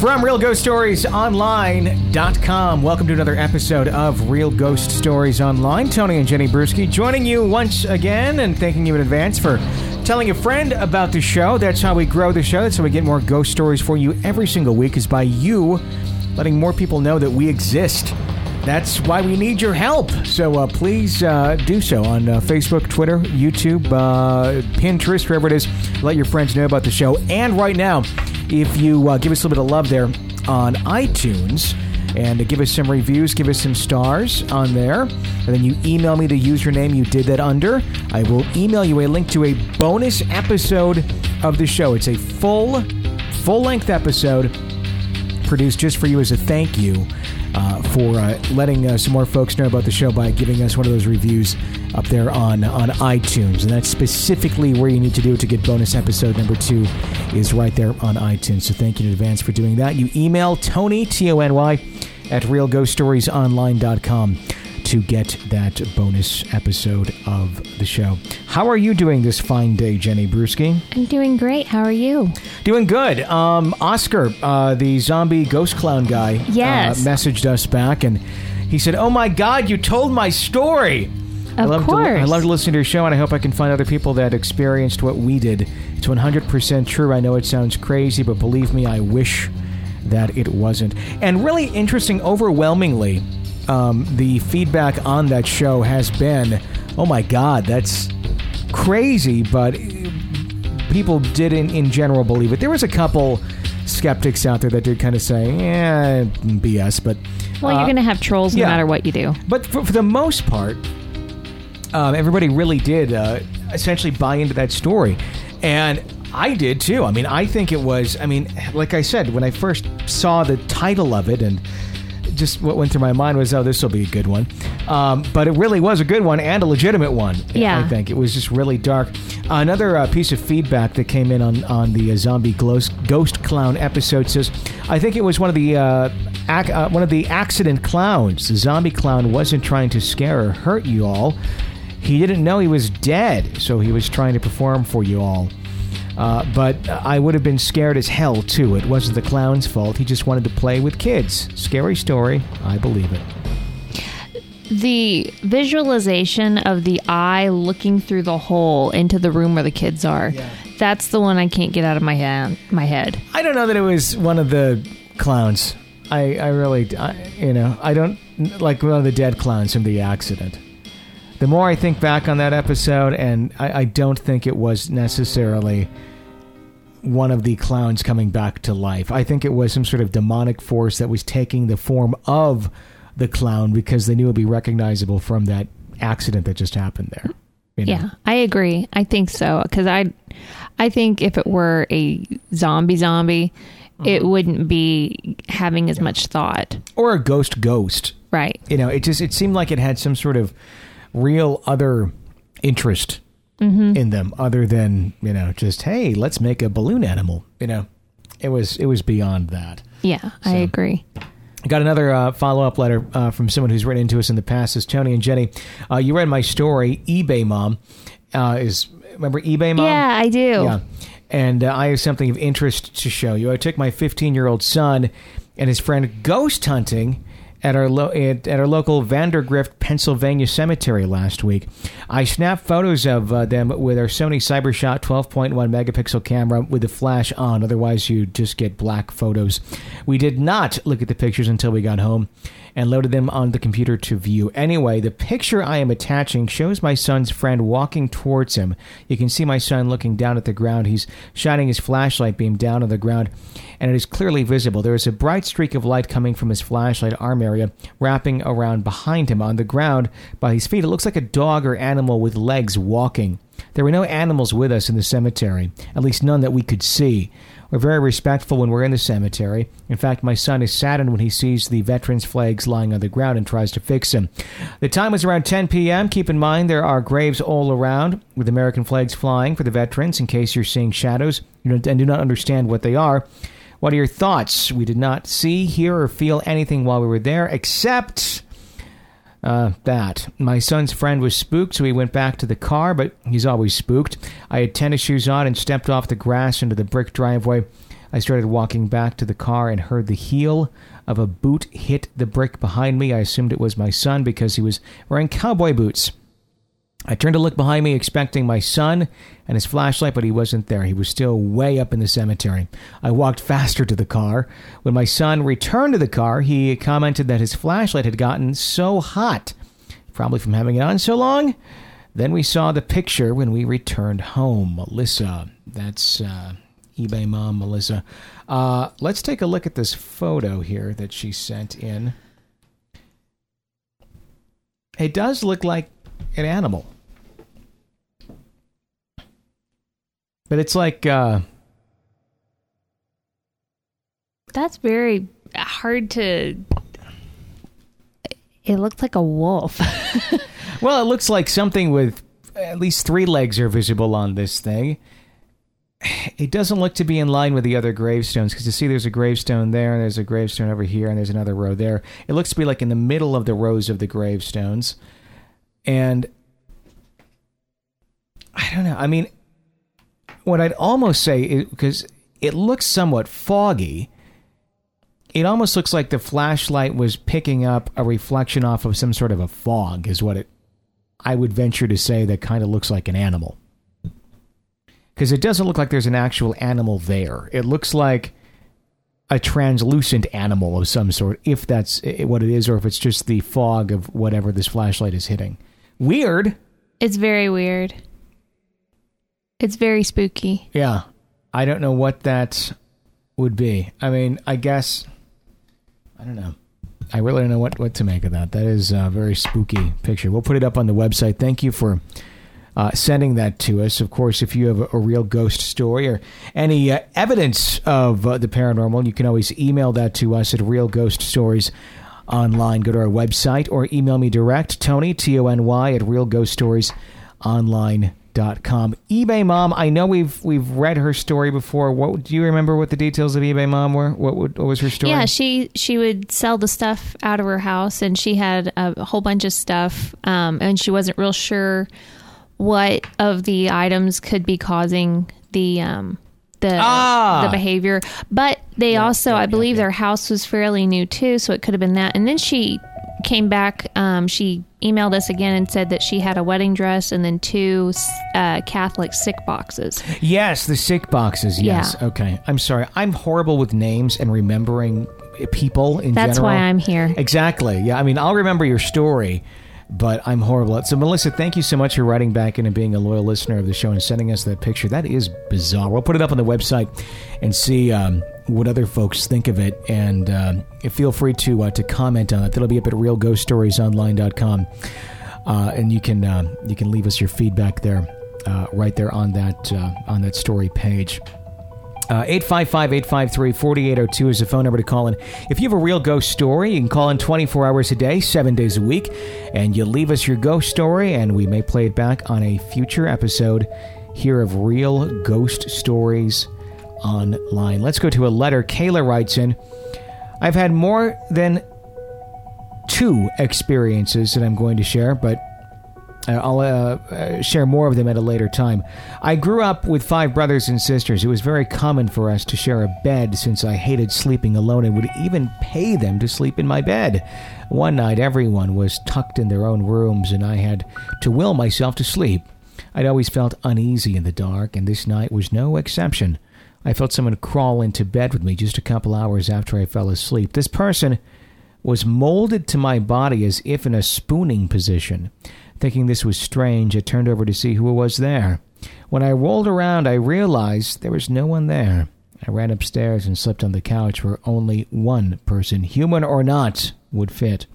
From RealGhostStoriesOnline.com, welcome to another episode of Real Ghost Stories Online. Tony and Jenny Bruschi joining you once again and thanking you in advance for telling a friend about the show. That's how we grow the show. That's how we get more ghost stories for you every single week is by you letting more people know that we exist. That's why we need your help. So uh, please uh, do so on uh, Facebook, Twitter, YouTube, uh, Pinterest, wherever it is. Let your friends know about the show. And right now, if you uh, give us a little bit of love there on iTunes and give us some reviews, give us some stars on there, and then you email me the username you did that under, I will email you a link to a bonus episode of the show. It's a full, full length episode produced just for you as a thank you uh, for uh, letting uh, some more folks know about the show by giving us one of those reviews up there on on iTunes, and that's specifically where you need to do it to get bonus episode number two is right there on iTunes. So thank you in advance for doing that. You email Tony T O N Y at realghoststoriesonline.com to get that bonus episode of the show. How are you doing this fine day, Jenny Bruschi? I'm doing great. How are you? Doing good. Um, Oscar, uh, the zombie ghost clown guy, Yes. uh, messaged us back and he said, "Oh my God, you told my story." I Of love To, course. I love to listen to your show, and I hope I can find other people that experienced what we did. It's 100% true. I know it sounds crazy, but believe me, I wish that it wasn't. And really interesting, overwhelmingly, um, the feedback on that show has been, "Oh my God, that's crazy," but people didn't in general believe it. There was a couple skeptics out there that did kind of say, "Yeah, BS," but Well, uh, you're going to have trolls no yeah. matter what you do. but for, for the most part, um, everybody really did uh, essentially buy into that story, and I did too. I mean, I think it was. I mean, like I said, when I first saw the title of it and. Just what went through my mind was, oh, this will be a good one. Um, but it really was a good one and a legitimate one. Yeah. I think it was just really dark. Another uh, piece of feedback that came in on on the uh, zombie ghost, ghost clown episode says, I think it was one of the uh, ac- uh, one of the accident clowns. The zombie clown wasn't trying to scare or hurt you all. He didn't know he was dead, so he was trying to perform for you all. Uh, but I would have been scared as hell too. It wasn't the clown's fault. He just wanted to play with kids. Scary story. I believe it. The visualization of the eye looking through the hole into the room where the kids are. That's the one I can't get out of my hand, my head. I don't know that it was one of the clowns. I, I really, I, you know, I don't like one of the dead clowns from the accident. The more I think back on that episode, and I, I don't think it was necessarily one of the clowns coming back to life. I think it was some sort of demonic force that was taking the form of the clown because they knew it would be recognizable from that accident that just happened there. you know? Yeah, I agree. I think so because I, I think if it were a zombie zombie, it Mm-hmm. wouldn't be having as much thought. Or a ghost ghost. Right. you know, it just it seemed like it had some sort of real other interest in them, other than you know, just hey, let's make a balloon animal. You know, it was it was beyond that. Yeah, I agree. Got another uh, follow up letter uh, from someone who's written into us in the past. Says Tony and Jenny, uh, you read my story. eBay mom uh, is remember eBay mom? Yeah, I do. Yeah. And uh, I have something of interest to show you. I took my 15 year old son and his friend ghost hunting at our, lo- at, at our local Vandergrift, Pennsylvania cemetery last week. I snapped photos of uh, them with our Sony CyberShot 12.1 megapixel camera with the flash on. Otherwise, you just get black photos. We did not look at the pictures until we got home and loaded them on the computer to view. Anyway, the picture I am attaching shows my son's friend walking towards him. You can see my son looking down at the ground. He's shining his flashlight beam down on the ground, and it is clearly visible. There is a bright streak of light coming from his flashlight arm area, wrapping around behind him on the ground by his feet. It looks like a dog or animal with legs walking. There were no animals with us in the cemetery, at least none that we could see. We're very respectful when we're in the cemetery. In fact, my son is saddened when he sees the veterans' flags lying on the ground and tries to fix them. The time was around 10 p.m. Keep in mind there are graves all around with American flags flying for the veterans in case you're seeing shadows and do not understand what they are. What are your thoughts? We did not see, hear, or feel anything while we were there except uh, that. My son's friend was spooked, so he went back to the car, but he's always spooked. I had tennis shoes on and stepped off the grass into the brick driveway. I started walking back to the car and heard the heel of a boot hit the brick behind me. I assumed it was my son because he was wearing cowboy boots. I turned to look behind me, expecting my son and his flashlight, but he wasn't there. He was still way up in the cemetery. I walked faster to the car. When my son returned to the car, he commented that his flashlight had gotten so hot, probably from having it on so long. Then we saw the picture when we returned home. Melissa, that's uh, eBay mom, Melissa. Uh, let's take a look at this photo here that she sent in. It does look like an animal. But it's like uh That's very hard to. It looks like a wolf. well, it looks like something with at least three legs are visible on this thing. It doesn't look to be in line with the other gravestones because you see there's a gravestone there, and there's a gravestone over here, and there's another row there. It looks to be like in the middle of the rows of the gravestones. And I don't know. I mean, what I'd almost say is because it looks somewhat foggy, it almost looks like the flashlight was picking up a reflection off of some sort of a fog, is what it I would venture to say that kind of looks like an animal. Because it doesn't look like there's an actual animal there. It looks like a translucent animal of some sort, if that's eh, what it is, or if it's just the fog of whatever this flashlight is hitting. Weird. it's very weird. It's very spooky. Yeah. I don't know what that would be. I mean, I guess. I don't know. I really don't know what, what to make of that. That is a very spooky picture. We'll put it up on the website. Thank you for uh, sending that to us. Of course, if you have a, a real ghost story or any uh, evidence of uh, the paranormal, you can always email that to us at Real Ghost Stories online. Go to our website or email me direct, Tony, T O N Y, at realghoststoriesonline.com. eBay Mom, I know we've we've read her story before. What do you remember what the details of eBay Mom were? What, would, what was her story? Yeah, she she would sell the stuff out of her house, and she had a whole bunch of stuff, um, and she wasn't real sure what of the items could be causing the um, the Ah! the behavior. But they also, yeah, I believe, yeah. their house was fairly new too, so it could have been that. And then she came back. Um, she emailed us again and said that she had a wedding dress and then two uh, Catholic sick boxes. Yes, the sick boxes. Yes. Yeah. Okay. I'm sorry. I'm horrible with names and remembering people in general. That's general. why I'm here. Exactly. Yeah. I mean, I'll remember your story, but I'm horrible. at So, Melissa, thank you so much for writing back in and being a loyal listener of the show and sending us that picture. That is bizarre. We'll put it up on the website and see um, what other folks think of it. And um, feel free to uh, to comment on it. That'll be up at realghoststoriesonline.com. Uh, and you can uh, you can leave us your feedback there, uh, right there on that uh, on that story page. Uh, 855-853-4802 is the phone number to call in. If you have a real ghost story, you can call in 24 hours a day, 7 days a week, and you leave us your ghost story, and we may play it back on a future episode here of Real Ghost Stories Online. Let's go to a letter. Kayla writes in, I've had more than two experiences that I'm going to share, but I'll uh, uh, share more of them at a later time. I grew up with five brothers and sisters. It was very common for us to share a bed since I hated sleeping alone and would even pay them to sleep in my bed. One night, everyone was tucked in their own rooms, and I had to will myself to sleep. I'd always felt uneasy in the dark, and this night was no exception. I felt someone crawl into bed with me just a couple hours after I fell asleep. This person was molded to my body as if in a spooning position. Thinking this was strange, I turned over to see who was there. When I rolled around, I realized there was no one there. I ran upstairs and slept on the couch where only one person, human or not, would fit.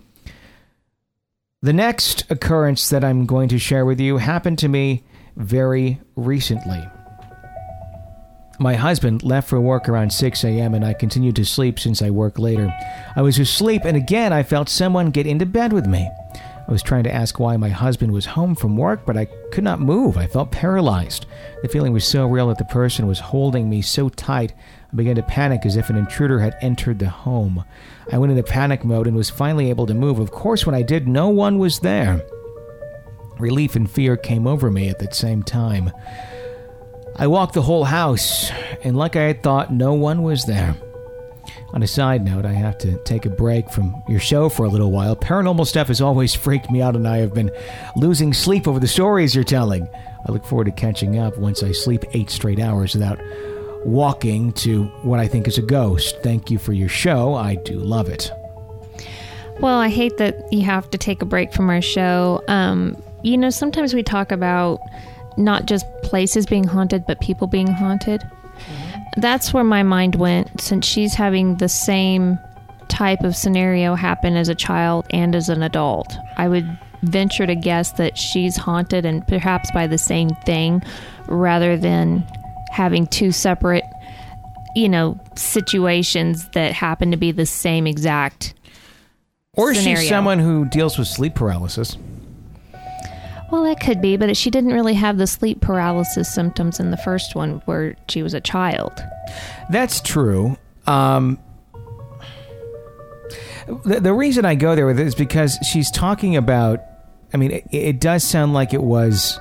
The next occurrence that I'm going to share with you happened to me very recently. My husband left for work around 6 a.m., and I continued to sleep since I work later. I was asleep, and again I felt someone get into bed with me. I was trying to ask why my husband was home from work, but I could not move. I felt paralyzed. The feeling was so real that the person was holding me so tight, I began to panic as if an intruder had entered the home. I went into panic mode and was finally able to move. Of course, when I did, no one was there. Relief and fear came over me at the same time. I walked the whole house, and like I had thought, no one was there. On a side note, I have to take a break from your show for a little while. Paranormal stuff has always freaked me out, and I have been losing sleep over the stories you're telling. I look forward to catching up once I sleep eight straight hours without walking to what I think is a ghost. Thank you for your show. I do love it. Well, I hate that you have to take a break from our show. Um, you know, sometimes we talk about not just places being haunted, but people being haunted. That's where my mind went since she's having the same type of scenario happen as a child and as an adult. I would venture to guess that she's haunted and perhaps by the same thing rather than having two separate, you know, situations that happen to be the same exact. Or she's Scenario. someone who deals with sleep paralysis. Well, that could be, but she didn't really have the sleep paralysis symptoms in the first one where she was a child. That's true. Um, the, the reason I go there with it is because she's talking about. I mean, it, it does sound like it was.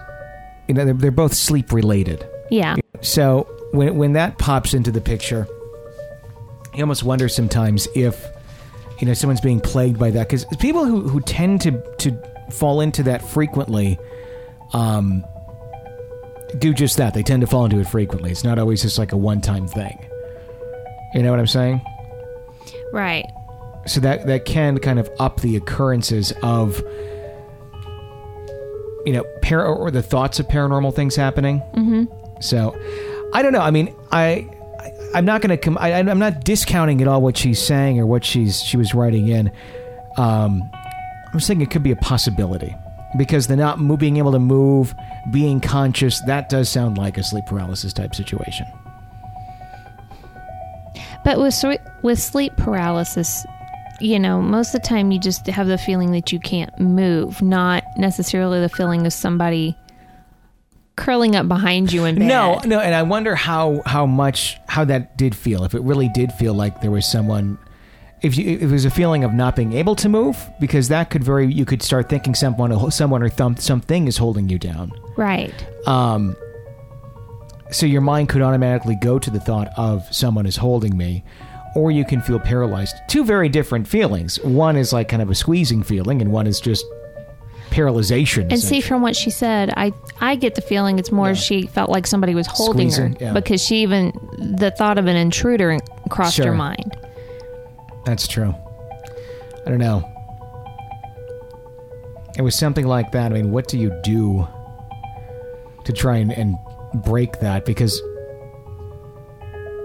You know, they're, they're both sleep related. Yeah. So when when that pops into the picture, you almost wonder sometimes if you know someone's being plagued by that because people who who tend to to fall into that frequently, um, do just that. They tend to fall into it frequently. It's not always just like a one time thing. You know what I'm saying? Right. So that that can kind of up the occurrences of you know par- or the thoughts of paranormal things happening. Mm-hmm. So, I don't know. I mean, I, I I'm not going to come. I, I'm not discounting at all what she's saying or what she's she was writing in. Um, I'm saying it could be a possibility because the not being able to move, being conscious, that does sound like a sleep paralysis type situation. But with with sleep paralysis, you know, most of the time you just have the feeling that you can't move, not necessarily the feeling of somebody curling up behind you in bed. No, no, and I wonder how how much how that did feel. If it really did feel like there was someone, if you, if it was a feeling of not being able to move, because that could very you could start thinking someone someone or thumb, something is holding you down. Right. Um, so your mind could automatically go to the thought of someone is holding me, or you can feel paralyzed. Two very different feelings. One is like kind of a squeezing feeling, and one is just paralyzation. And see, from what she said, I I get the feeling it's more Yeah. she felt like somebody was holding Squeezing, her yeah. because she even the thought of an intruder crossed Sure. her mind. That's true. I don't know. It was something like that. I mean, what do you do to try and, and break that? Because,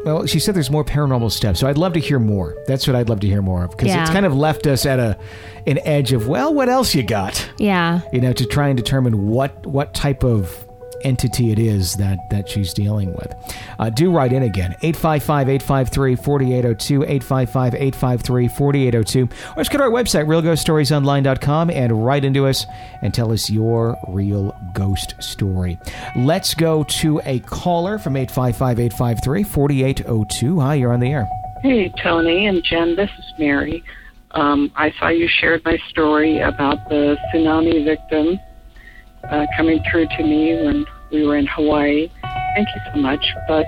well, she said there's more paranormal stuff, so I'd love to hear more. That's what I'd love to hear more of because it's kind of left us at a an edge of well, what else you got? Yeah. You know, to try and determine what what type of entity it is that that she's dealing with. Uh, do write in again 855-853-4802 855-853-4802 or just go to our website realghoststoriesonline.com and write into us and tell us your real ghost story. Let's go to a caller from 855-853-4802. Hi, you're on the air. Hey, Tony and Jen, this is Mary. Um, I saw you shared my story about the tsunami victim uh, coming through to me when we were in Hawaii. Thank you so much. But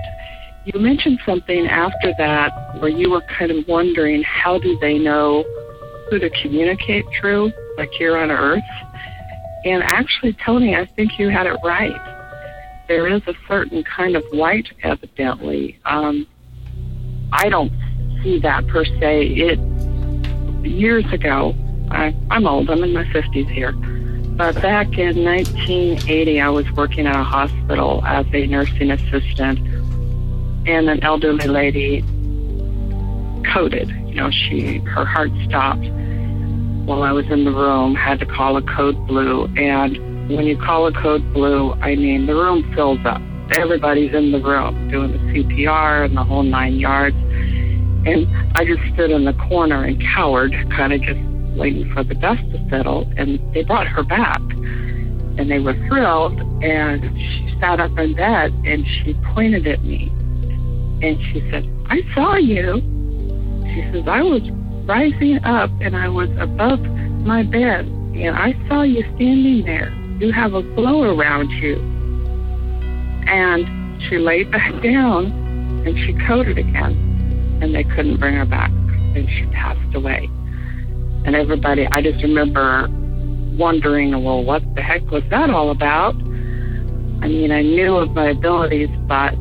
you mentioned something after that where you were kind of wondering how do they know who to communicate through, like here on Earth? And actually, Tony, I think you had it right. There is a certain kind of light, evidently. Um, I don't see that per se. It years ago. I, I'm old. I'm in my 50s here. But back in 1980, I was working at a hospital as a nursing assistant, and an elderly lady coded. You know, she her heart stopped while I was in the room. Had to call a code blue, and when you call a code blue, I mean the room fills up. Everybody's in the room doing the CPR and the whole nine yards. And I just stood in the corner and cowered, kind of just waiting for the dust to settle. And they brought her back. And they were thrilled. And she sat up in bed and she pointed at me. And she said, I saw you. She says, I was rising up and I was above my bed. And I saw you standing there. You have a glow around you. And she laid back down and she coded again, and they couldn't bring her back, and she passed away. And everybody, I just remember wondering, well, what the heck was that all about? I mean, I knew of my abilities, but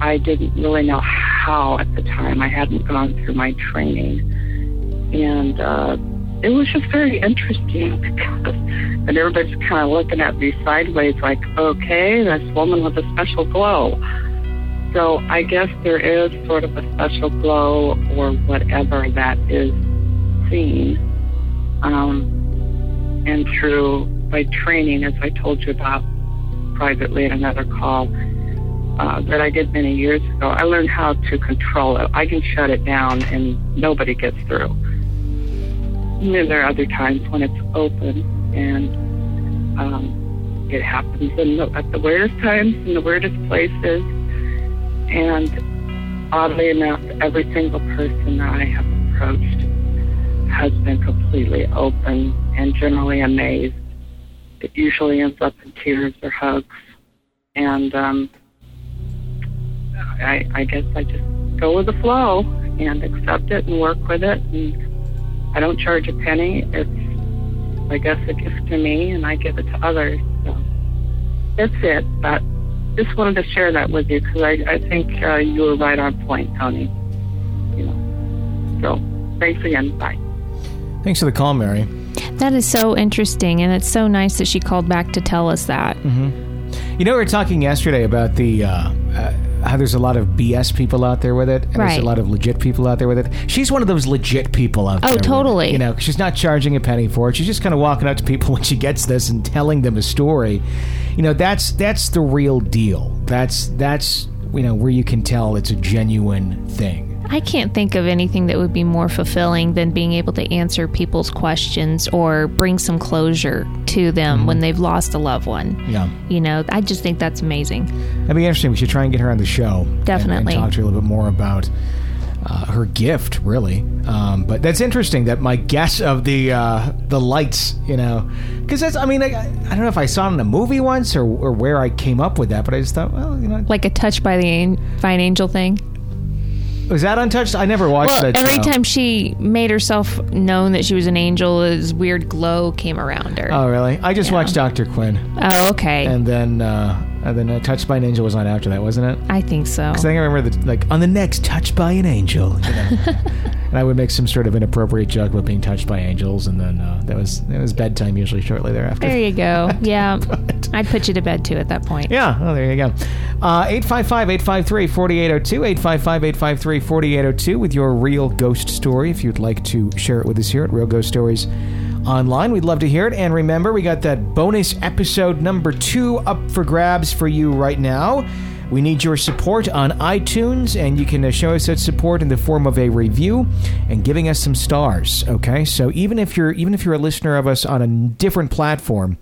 I didn't really know how at the time. I hadn't gone through my training. And uh, it was just very interesting because, and everybody's kind of looking at me sideways like, okay, this woman with a special glow. So I guess there is sort of a special glow or whatever that is seen. Um, and through my training, as I told you about privately in another call, uh, that I did many years ago, I learned how to control it. I can shut it down and nobody gets through. And then there are other times when it's open and um, it happens in the, at the weirdest times, in the weirdest places. And oddly enough, every single person that I have approached has been completely open and generally amazed. It usually ends up in tears or hugs. And um, I, I guess I just go with the flow and accept it and work with it. And I don't charge a penny. It's, I guess, a gift to me, and I give it to others. So that's it. But just wanted to share that with you because I, I think uh, you were right on point, Tony. You know. So thanks again. Bye. Thanks for the call, Mary. That is so interesting, and it's so nice that she called back to tell us that. Mm-hmm. You know, we were talking yesterday about the uh, uh, how there's a lot of BS people out there with it, and Right. there's a lot of legit people out there with it. She's one of those legit people out Oh, there. it. totally. You know, she's not charging a penny for it. She's just kind of walking up to people when she gets this and telling them a story. You know, that's that's the real deal. That's that's you know where you can tell it's a genuine thing. I can't think of anything that would be more fulfilling than being able to answer people's questions or bring some closure to them when they've lost a loved one. Yeah. You know, I just think that's amazing. That'd be interesting. We should try and get her on the show. and- Definitely. And, talk to her a little bit more about uh, her gift, really. Um, but that's interesting that my guess of the uh, the lights, you know, because that's, I mean, I, I don't know if I saw it in a movie once or, or where I came up with that, but I just thought, well, you know, Like a touch by the an- by an angel thing. Was that untouched? I never watched Well, that every show. time she made herself known that she was an angel, this weird glow came around her. Oh, really? I just Yeah. watched Dr. Quinn. Oh, okay. And then, uh, and then uh, Touched by an Angel was on after that, wasn't it? I think so. Because I think I remember the, like on the next Touched by an Angel, you know. and I would make some sort of inappropriate joke about being touched by angels, and then uh, that was that was bedtime usually shortly thereafter. There you go. Yeah. I'd put you to bed too at that point. Yeah, oh, there you go. Uh, 855 853 4802, 855 853 4802 with your real ghost story if you'd like to share it with us here at Real Ghost Stories Online. We'd love to hear it. And remember, we got that bonus episode number two up for grabs for you right now. We need your support on iTunes, and you can uh, show us that support in the form of a review and giving us some stars. Okay, so even if you're even if you're a listener of us on a different platform,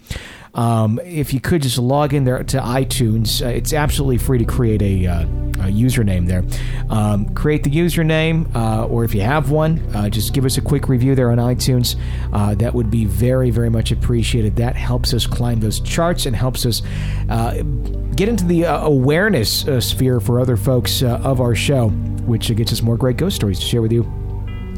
um, if you could just log in there to iTunes, uh, it's absolutely free to create a, uh, a username there. Um, create the username, uh, or if you have one, uh, just give us a quick review there on iTunes. Uh, that would be very, very much appreciated. That helps us climb those charts and helps us uh, get into the awareness sphere for other folks of our show, which gets us more great ghost stories to share with you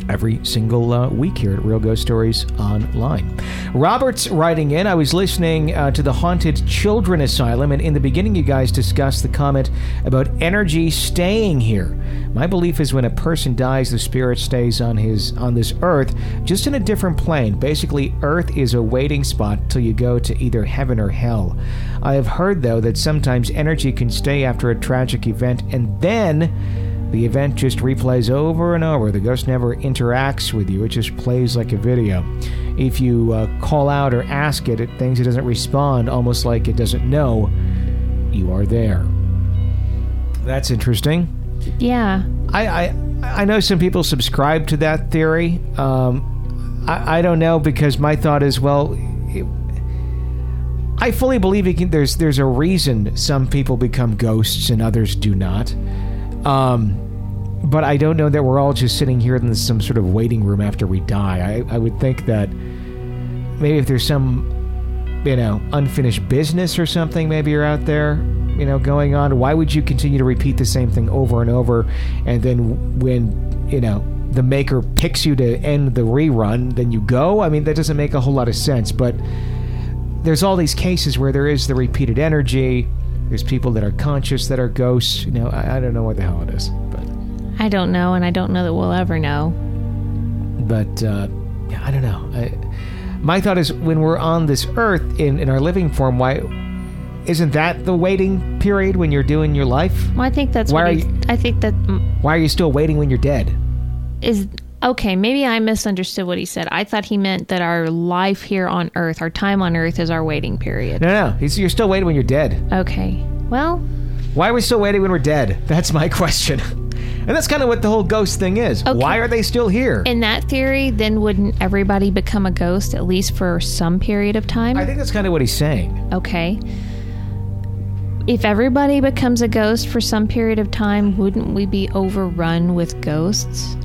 every single uh, week here at Real Ghost Stories Online. Robert's writing in. I was listening uh, to the Haunted Children Asylum, and in the beginning, you guys discussed the comment about energy staying here. My belief is when a person dies, the spirit stays on his on this earth, just in a different plane. Basically, Earth is a waiting spot till you go to either heaven or hell. I have heard though that sometimes energy can stay after a tragic event, and then the event just replays over and over. The ghost never interacts with you, it just plays like a video. If you uh, call out or ask it, it thinks it doesn't respond, almost like it doesn't know you are there. That's interesting. Yeah. I, I, I know some people subscribe to that theory. Um, I, I don't know because my thought is, well, it, I fully believe it can, there's there's a reason some people become ghosts and others do not. Um, but I don't know that we're all just sitting here in some sort of waiting room after we die. I, I would think that maybe if there's some, you know, unfinished business or something, maybe you're out there. you know, going on? Why would you continue to repeat the same thing over and over? And then when, you know, the maker picks you to end the rerun, then you go? I mean, that doesn't make a whole lot of sense. But there's all these cases where there is the repeated energy. There's people that are conscious that are ghosts. You know, I, I don't know what the hell it is. But, I don't know, and I don't know that we'll ever know. but uh, yeah, I don't know. I, my thought is when we're on this earth in, in our living form, why isn't that the waiting period when you're doing your life? Well, I think that's Why what he, you- I think that Why are you still waiting when you're dead? is okay. Maybe I misunderstood what he said. I thought he meant that our life here on Earth, our time on Earth, is our waiting period. No, no, he's, you're still waiting when you're dead. Okay. Well, Why are we still waiting when we're dead? That's my question. And that's kind of what the whole ghost thing is. Okay. Why are they still here? in that theory, then wouldn't everybody become a ghost at least for some period of time? I think that's kind of what he's saying. Okay. If everybody becomes a ghost for some period of time, wouldn't we be overrun with ghosts?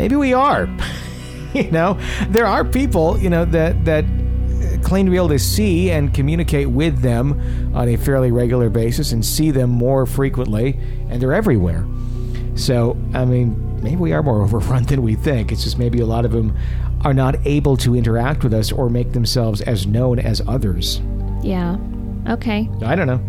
Maybe we are. you know, there are people, you know, that that claim to be able to see and communicate with them on a fairly regular basis and see them more frequently, and they're everywhere. So, I mean, maybe we are more overrun than we think. It's just maybe a lot of them are not able to interact with us or make themselves as known as others. Yeah. Okay. I don't know.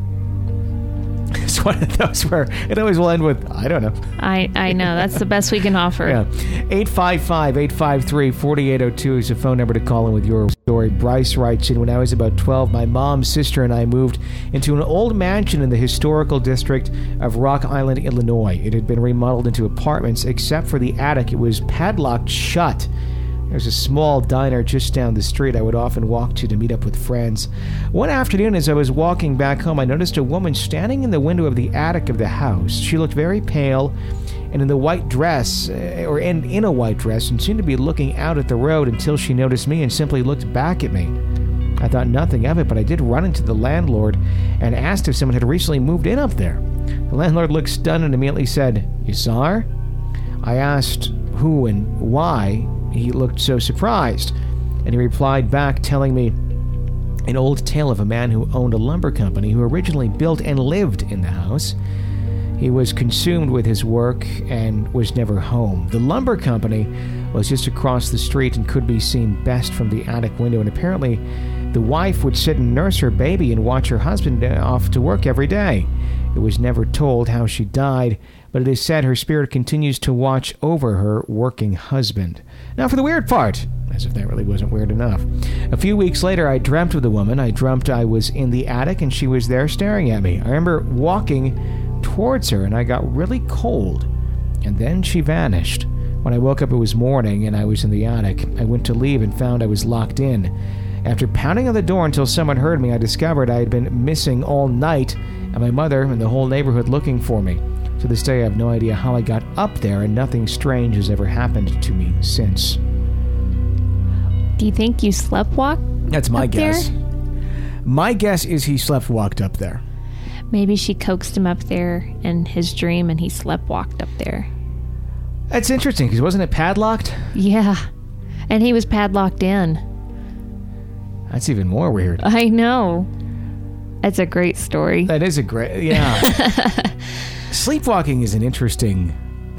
It's one of those where it always will end with, I don't know. I I know that's the best we can offer. Yeah. 855 853 4802 is the phone number to call in with your story. Bryce writes in When I was about 12, my mom's sister, and I moved into an old mansion in the historical district of Rock Island, Illinois. It had been remodeled into apartments, except for the attic. It was padlocked shut. There's a small diner just down the street I would often walk to to meet up with friends. One afternoon, as I was walking back home, I noticed a woman standing in the window of the attic of the house. She looked very pale and in the white dress, uh, or in, in a white dress, and seemed to be looking out at the road until she noticed me and simply looked back at me. I thought nothing of it, but I did run into the landlord and asked if someone had recently moved in up there. The landlord looked stunned and immediately said, You saw her? I asked who and why he looked so surprised, and he replied back telling me an old tale of a man who owned a lumber company who originally built and lived in the house. He was consumed with his work and was never home. The lumber company was just across the street and could be seen best from the attic window, and apparently the wife would sit and nurse her baby and watch her husband uh, off to work every day. It was never told how she died, but it is said her spirit continues to watch over her working husband. Now, for the weird part, as if that really wasn't weird enough. A few weeks later, I dreamt of the woman. I dreamt I was in the attic and she was there staring at me. I remember walking towards her and I got really cold, and then she vanished. When I woke up, it was morning and I was in the attic. I went to leave and found I was locked in. After pounding on the door until someone heard me, I discovered I had been missing all night, and my mother and the whole neighborhood looking for me. To this day, I have no idea how I got up there, and nothing strange has ever happened to me since. Do you think you sleptwalk? That's my Up there? guess. My guess is he slept walked up there. Maybe she coaxed him up there in his dream and he sleptwalked up there. That's interesting because wasn't it padlocked? Yeah. And he was padlocked in. That's even more weird. I know. That's a great story. That is a great, yeah. Sleepwalking is an interesting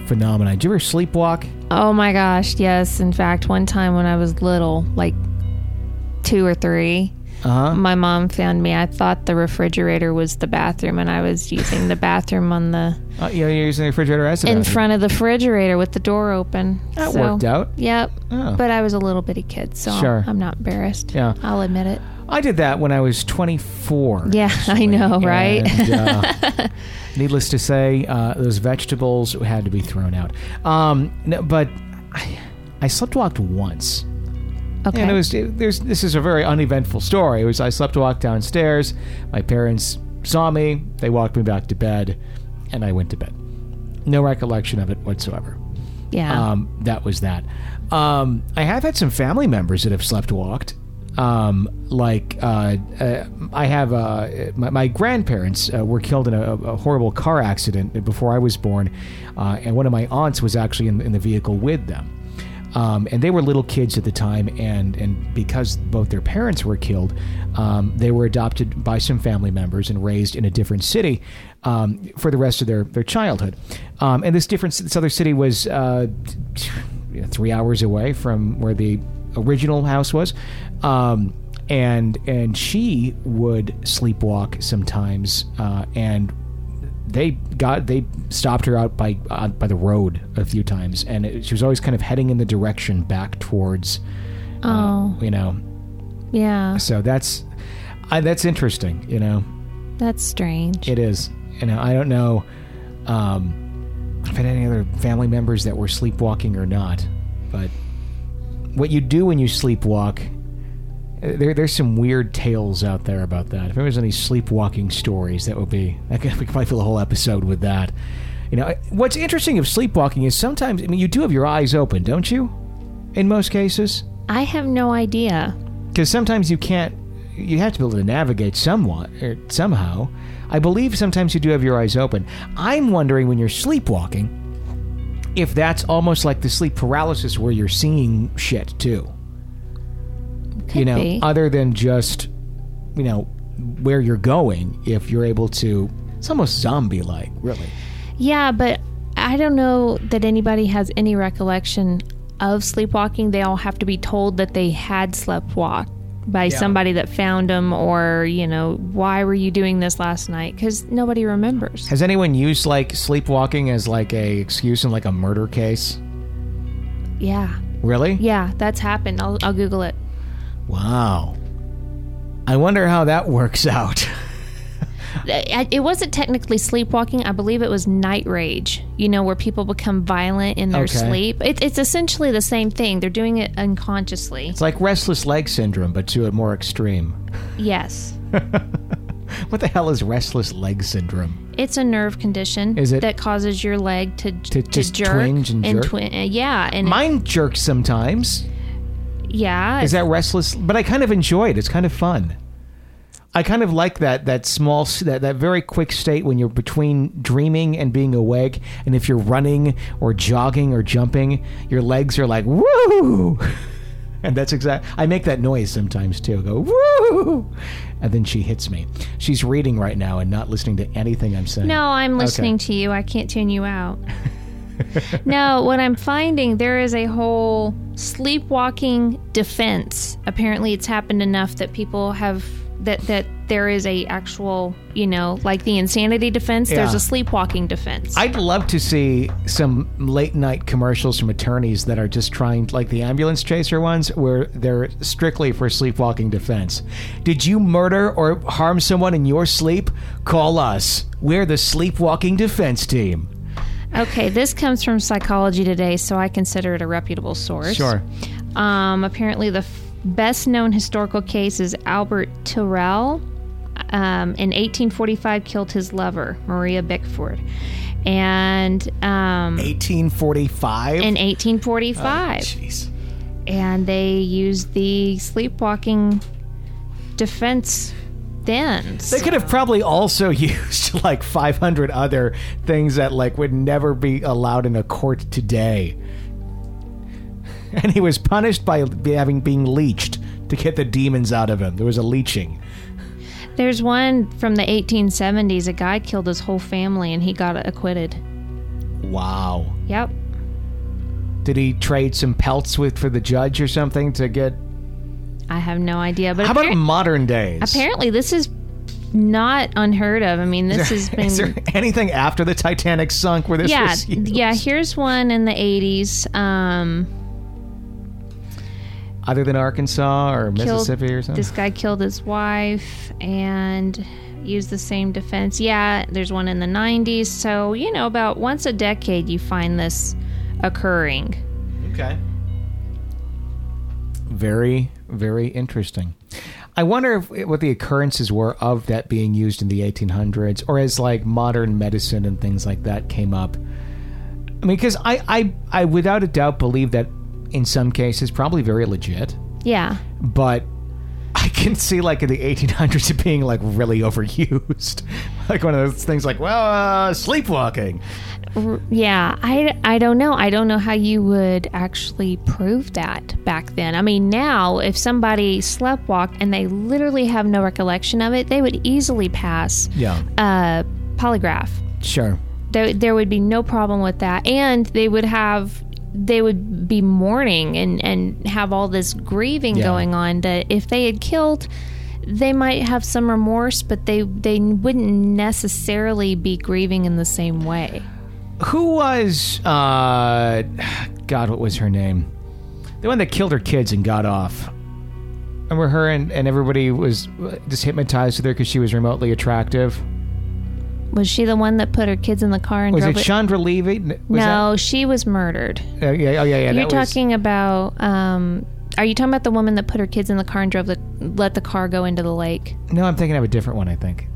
phenomenon. Did you ever sleepwalk? Oh my gosh, yes. In fact, one time when I was little, like two or three, Uh huh. my mom found me. I thought the refrigerator was the bathroom, and I was using the bathroom on the Uh, know, you're using the refrigerator as a in bathroom. front of the refrigerator with the door open. That So, worked out. Yep. Oh. But I was a little bitty kid, so Sure. I'm not embarrassed. Yeah. I'll admit it. I did that when I was 24. Yeah, I know, right? And, uh, needless to say, uh, those vegetables had to be thrown out. Um, no, but I, I sleepwalked once. Okay. And it was it, there's this is a very uneventful story. It was I slept walk downstairs. My parents saw me. They walked me back to bed, and I went to bed. No recollection of it whatsoever. yeah. Um, that was that. Um, I have had some family members that have slept walked. Um, like uh, uh, I have uh, my, my grandparents uh, were killed in a, a horrible car accident before I was born, uh, and one of my aunts was actually in, in the vehicle with them. Um, and they were little kids at the time, and, and because both their parents were killed, um, they were adopted by some family members and raised in a different city um, for the rest of their, their childhood. Um, and this different this other city was uh, three hours away from where the original house was. Um, and and she would sleepwalk sometimes, uh, and they got they stopped her out by uh, by the road a few times, and it, she was always kind of heading in the direction back towards, Oh, you know. yeah. So that's I, that's interesting, you know. That's strange. It is, you know. I don't know um, if had any other family members that were sleepwalking or not, but what you do when you sleepwalk. There, there's some weird tales out there about that. If there was any sleepwalking stories, that would be. I could, we could probably fill a whole episode with that. You know, what's interesting of sleepwalking is sometimes. I mean, you do have your eyes open, don't you? In most cases, I have no idea. because sometimes you can't. You have to be able to navigate somewhat or somehow. I believe sometimes you do have your eyes open. I'm wondering when you're sleepwalking, if that's almost like the sleep paralysis where you're seeing shit too. Could you know, be. other than just, you know, where you're going. If you're able to, it's almost zombie-like, really. Yeah, but I don't know that anybody has any recollection of sleepwalking. They all have to be told that they had sleptwalked by somebody that found them or, you know, why were you doing this last night? Because nobody remembers. Has anyone used like sleepwalking as like a excuse in like a murder case? Yeah. Really? Yeah, that's happened. I'll, I'll Google it. Wow. I wonder how that works out. It wasn't technically sleepwalking. I believe it was night rage, you know, where people become violent in their Okay. sleep. It, it's essentially the same thing. They're doing it unconsciously. It's like restless leg syndrome, but to a more extreme. Yes. What the hell is restless leg syndrome? It's a nerve condition Is it? that causes your leg to, to, just jerk twinge and jerk? twi- yeah, and Mine jerks sometimes. Yeah, Is that restless? But I kind of enjoy it. It's kind of fun. I kind of like that that small that that very quick state when you're between dreaming and being awake, and if you're running or jogging or jumping, your legs are like woo, and that's exact. I make that noise sometimes too. I go woo, and then she hits me. She's reading right now and not listening to anything I'm saying. No, I'm listening to you. I can't tune you out. no, what I'm finding there is a whole sleepwalking defense. Apparently, it's happened enough that people have that that there is a actual, you know, like the insanity defense. There's a sleepwalking defense. I'd love to see some late night commercials from attorneys that are just trying, like the ambulance chaser ones, where they're strictly for sleepwalking defense. Did you murder or harm someone in your sleep? Call us. We're the sleepwalking defense team. Okay, this comes from Psychology Today, so I consider it a reputable source. Um, apparently, the f- best known historical case is Albert Tirrell. Um, in 1845, killed his lover, Maria Bickford. And um, 1845. in 1845. Jeez. and they used the sleepwalking defense then. They could have probably also used like 500 other things that like would never be allowed in a court today. And he was punished by having being leeched to get the demons out of him. There was a leeching. There's one from the 1870s. A guy killed his whole family and he got acquitted. Wow. Yep. Did he trade some pelts with for the judge or something to get? I have no idea. But How about modern days? apparently, this is not unheard of. I mean, this has been. Is there anything after the Titanic sunk where this yeah, was used? yeah. Here's one in the 80s. Um, Other than Arkansas or killed- Mississippi or something? This guy killed his wife and used the same defense. Yeah, there's one in the 90s. So, you know, about once a decade, you find this occurring. Okay. Very, very interesting. I wonder if, what the occurrences were of that being used in the 1800s, or as like modern medicine and things like that came up. I mean, because I, I, I without a doubt believe that in some cases, probably very legit, Yeah. but can see like in the 1800s it being like really overused, like one of those things like well, uh, sleepwalking. Yeah, I, I don't know. I don't know how you would actually prove that back then. I mean, now if somebody sleptwalked and they literally have no recollection of it, they would easily pass Yeah, a polygraph. sure. There, there would be no problem with that, and they would have they would be mourning and and have all this grieving Yeah. going on. That if they had killed. They might have some remorse, but they they wouldn't necessarily be grieving in the same way. Who was uh, God? What was her name? The one that killed her kids and got off. and Remember her and, and everybody was just hypnotized with her because she was remotely attractive. Was she the one that put her kids in the car and Was drove it Chandra Levy? Was no, she was murdered. That, uh, yeah, oh yeah, yeah. You're that was- talking about. Um, are you talking about the woman that put her kids in the car and drove the let the car go into the lake? No, I'm thinking of a different one. I think.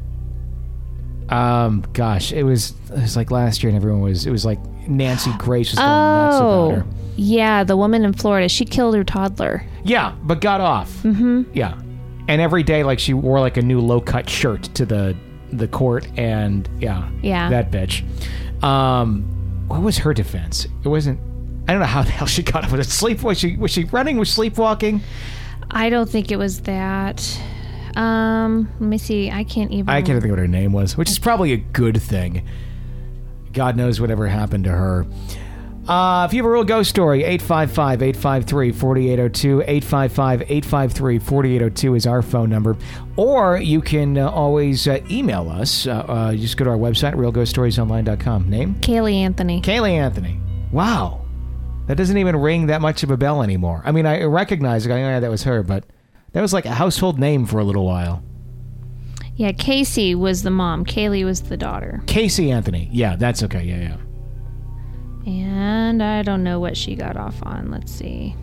Um, gosh, it was it was like last year, and everyone was it was like Nancy Grace was going nuts about Oh, her. yeah, the woman in Florida. She killed her toddler. Yeah, but got off. Mm-hmm. Yeah, and every day, like she wore like a new low cut shirt to the the court, and yeah, Yeah. that bitch. Um, what was her defense? It wasn't. I don't know how the hell she got up with a sleep. Was she was she running? Was sleepwalking? I don't think it was that. Um, let me see. I can't even. I can't think what her name was, which is probably a good thing. God knows whatever happened to her. Uh, if you have a real ghost story, 855 853 4802. 855 853 4802 is our phone number. Or you can uh, always uh, email us. Uh, uh, just go to our website, realghoststoriesonline.com. Name? Caylee Anthony. Caylee Anthony. Wow. That doesn't even ring that much of a bell anymore. I mean, I recognize it. I know that was her, but that was like a household name for a little while. Yeah, Casey was the mom. Caylee was the daughter. Casey Anthony. Yeah, that's okay. Yeah, yeah. And I don't know what she got off on. Let's see.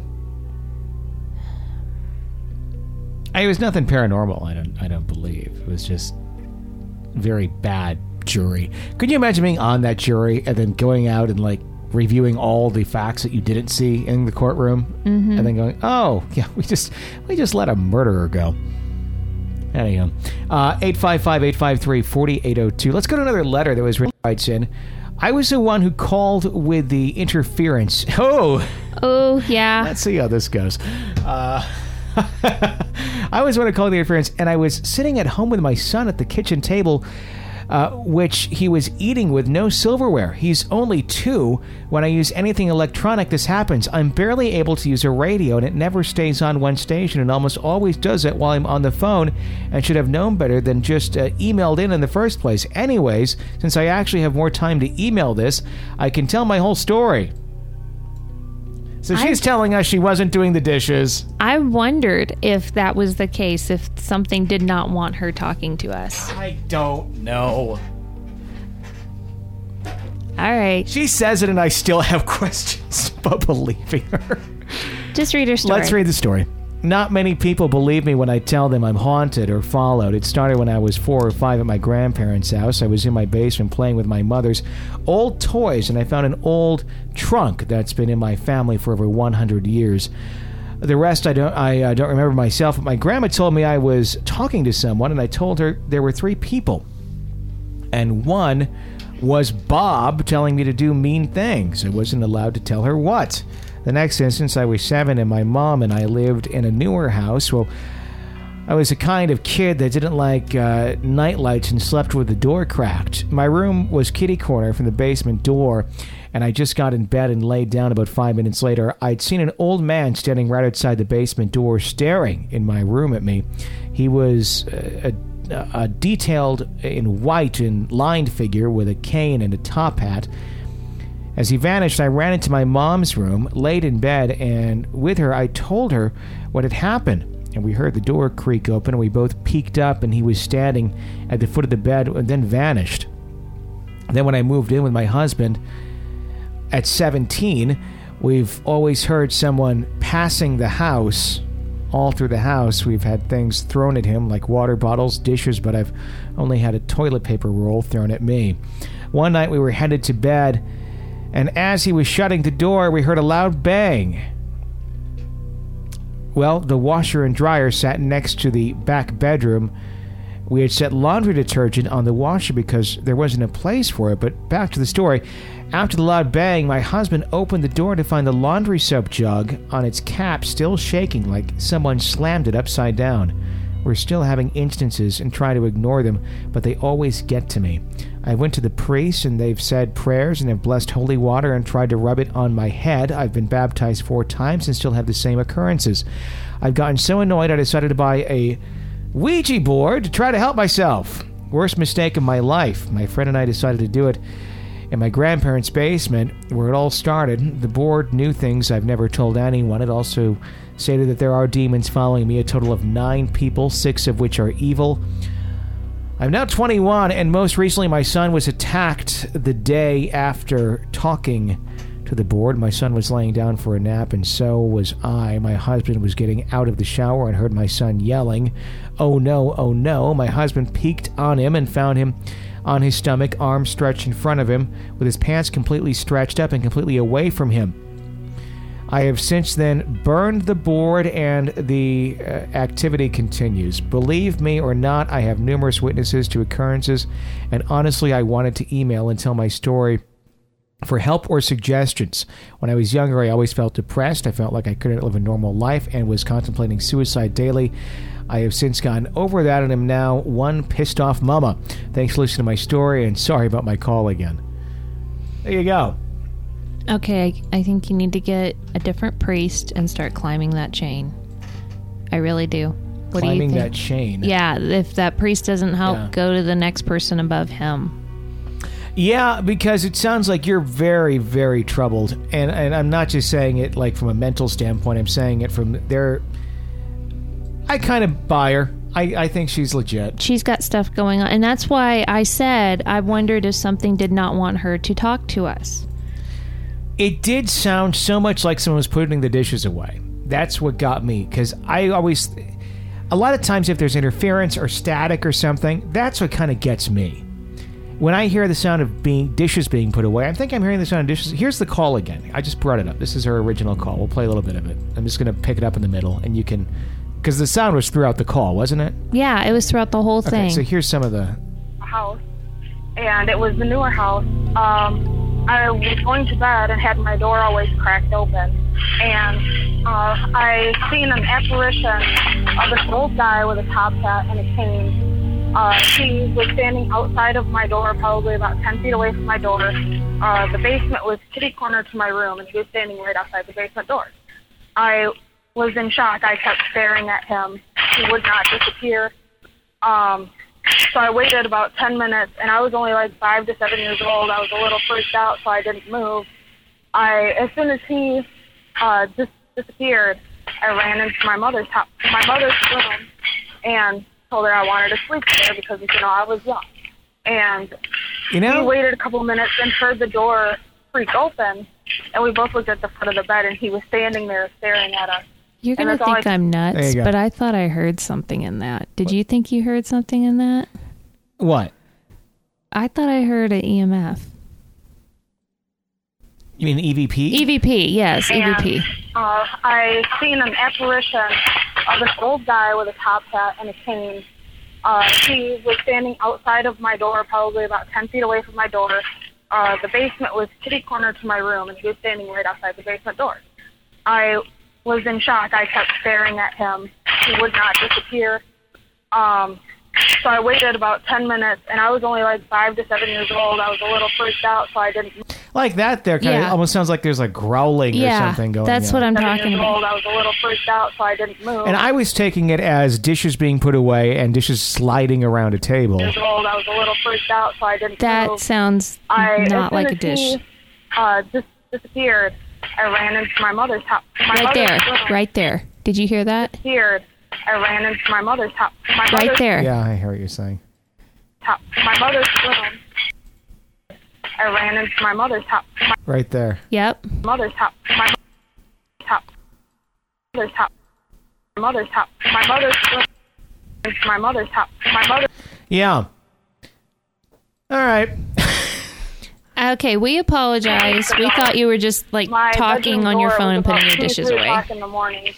It was nothing paranormal. I don't. I don't believe it was just very bad jury. Could you imagine being on that jury and then going out and like reviewing all the facts that you didn't see in the courtroom, and then going, "Oh, yeah, we just we just let a murderer go." Anyhow, uh, 855-853-4802. Let's go to another letter that was written in. I was the one who called with the interference. Oh, Oh yeah. Let's see how this goes. Uh, I was the one to call the interference, and I was sitting at home with my son at the kitchen table, uh, which he was eating with no silverware. He's only two. When I use anything electronic, this happens. I'm barely able to use a radio, and it never stays on one station, and almost always does it while I'm on the phone, and should have known better than just uh, emailed in in the first place. Anyways, since I actually have more time to email this, I can tell my whole story. So she's telling us she wasn't doing the dishes. I wondered if that was the case, if something did not want her talking to us. I don't know. All right, She says it, and I still have questions about believing her. just read her story. Let's read the story. Not many people believe me when I tell them I'm haunted or followed. It started when I was four or five at my grandparents' house. I was in my basement playing with my mother's old toys, and I found an old trunk that's been in my family for over 100 years. The rest I don't I don't remember myself. But my grandma told me I was talking to someone, and I told her there were three people, and one was Bob telling me to do mean things. I wasn't allowed to tell her what. The next instance, I was seven, and my mom and I lived in a newer house. Well, I was a kind of kid that didn't like uh, night lights and slept with the door cracked. My room was kitty corner from the basement door, and I just got in bed and laid down about five minutes later. I'd seen an old man standing right outside the basement door, staring in my room at me. He was uh, a, a detailed in white and lined figure with a cane and a top hat. As he vanished, I ran into my mom's room, laid in bed, and with her, I told her what had happened. And we heard the door creak open, and we both peeked up, and he was standing at the foot of the bed and then vanished. Then, when I moved in with my husband at 17, we've always heard someone passing the house. All through the house, we've had things thrown at him, like water bottles, dishes, but I've only had a toilet paper roll thrown at me. One night, we were headed to bed and as he was shutting the door, we heard a loud bang. Well, the washer and dryer sat next to the back bedroom. We had set laundry detergent on the washer because there wasn't a place for it. But back to the story. After the loud bang, my husband opened the door to find the laundry soap jug on its cap still shaking like someone slammed it upside down. We're still having instances and try to ignore them, but they always get to me. I went to the priest and they've said prayers and have blessed holy water and tried to rub it on my head. I've been baptized four times and still have the same occurrences. I've gotten so annoyed I decided to buy a Ouija board to try to help myself. Worst mistake of my life. My friend and I decided to do it in my grandparents' basement, where it all started. The board knew things I've never told anyone. It also stated that there are demons following me, a total of nine people, six of which are evil. I'm now 21, and most recently, my son was attacked the day after talking to the board. My son was laying down for a nap, and so was I. My husband was getting out of the shower and heard my son yelling, Oh no, oh no. My husband peeked on him and found him on his stomach, arms stretched in front of him, with his pants completely stretched up and completely away from him. I have since then burned the board and the uh, activity continues. Believe me or not, I have numerous witnesses to occurrences, and honestly, I wanted to email and tell my story for help or suggestions. When I was younger, I always felt depressed. I felt like I couldn't live a normal life and was contemplating suicide daily. I have since gotten over that and am now one pissed off mama. Thanks for listening to my story and sorry about my call again. There you go. Okay, I, I think you need to get a different priest and start climbing that chain. I really do. What Climbing do you that chain. Yeah, if that priest doesn't help, Yeah. go to the next person above him. Yeah, because it sounds like you're very, very troubled, and and I'm not just saying it like from a mental standpoint. I'm saying it from there. I kind of buy her. I I think she's legit. She's got stuff going on, and that's why I said I wondered if something did not want her to talk to us. It did sound so much like someone was putting the dishes away. That's what got me because I always, a lot of times, if there's interference or static or something, that's what kind of gets me. When I hear the sound of being dishes being put away, I think I'm hearing the sound of dishes. Here's the call again. I just brought it up. This is her original call. We'll play a little bit of it. I'm just going to pick it up in the middle, and you can, because the sound was throughout the call, wasn't it? Yeah, it was throughout the whole Okay, thing. so here's some of the. house, and it was the newer house. Um, I was going to bed and had my door always cracked open, and uh, I seen an apparition of this old guy with a top hat and a cane. Uh, he was standing outside of my door, probably about 10 feet away from my door. Uh, the basement was kitty corner to my room, and he was standing right outside the basement door. I was in shock. I kept staring at him. He would not disappear. Um, so I waited about 10 minutes, and I was only like five to seven years old. I was a little freaked out, so I didn't move. I, as soon as he uh, dis- disappeared, I ran into my mother's house, my mother's room, and told her I wanted to sleep there because you know I was young. And You we know, waited a couple minutes and heard the door creak open, and we both looked at the foot of the bed, and he was standing there staring at us. You're gonna think I- I'm nuts, but I thought I heard something in that. Did you think you heard something in that? what? I thought I heard an EMF. You mean E EVP? EVP, yes, E And, EVP. Uh, I seen an apparition of this old guy with a top hat and a cane. Uh, he was standing outside of my door, probably about 10 feet away from my door. Uh, the basement was kitty corner to my room, and he was standing right outside the basement door. I was in shock. I kept staring at him. He would not disappear. Um, so I waited about 10 minutes, and I was only like five to seven years old. I was a little freaked out, so I didn't Like that, there kind of almost sounds like there's like growling or something going on. that's on. what I'm seven talking years about. old. I was a little freaked out, so I didn't move. And I was taking it as dishes being put away and dishes sliding around a table. years old. I was a little freaked out, so I didn't That move. sounds I, not like a dish. He, uh, dis- disappeared. I ran into my mother's house. My Right mother's there, room. right there. Did you hear that? Disappeared. I ran into my mother's house. My Right mother's there. Yeah, I hear what you're saying. House. My mother's room. I ran into my mother's house. My Right there. Yep. mother's house. My mother's house. Mother's house. My mother's house. My mother's room. My mother's house. My mother. Yeah. All right. Okay, we apologize. We thought you were just like My talking bedroom on your door phone was and putting your two, dishes three away. o'clock in the morning,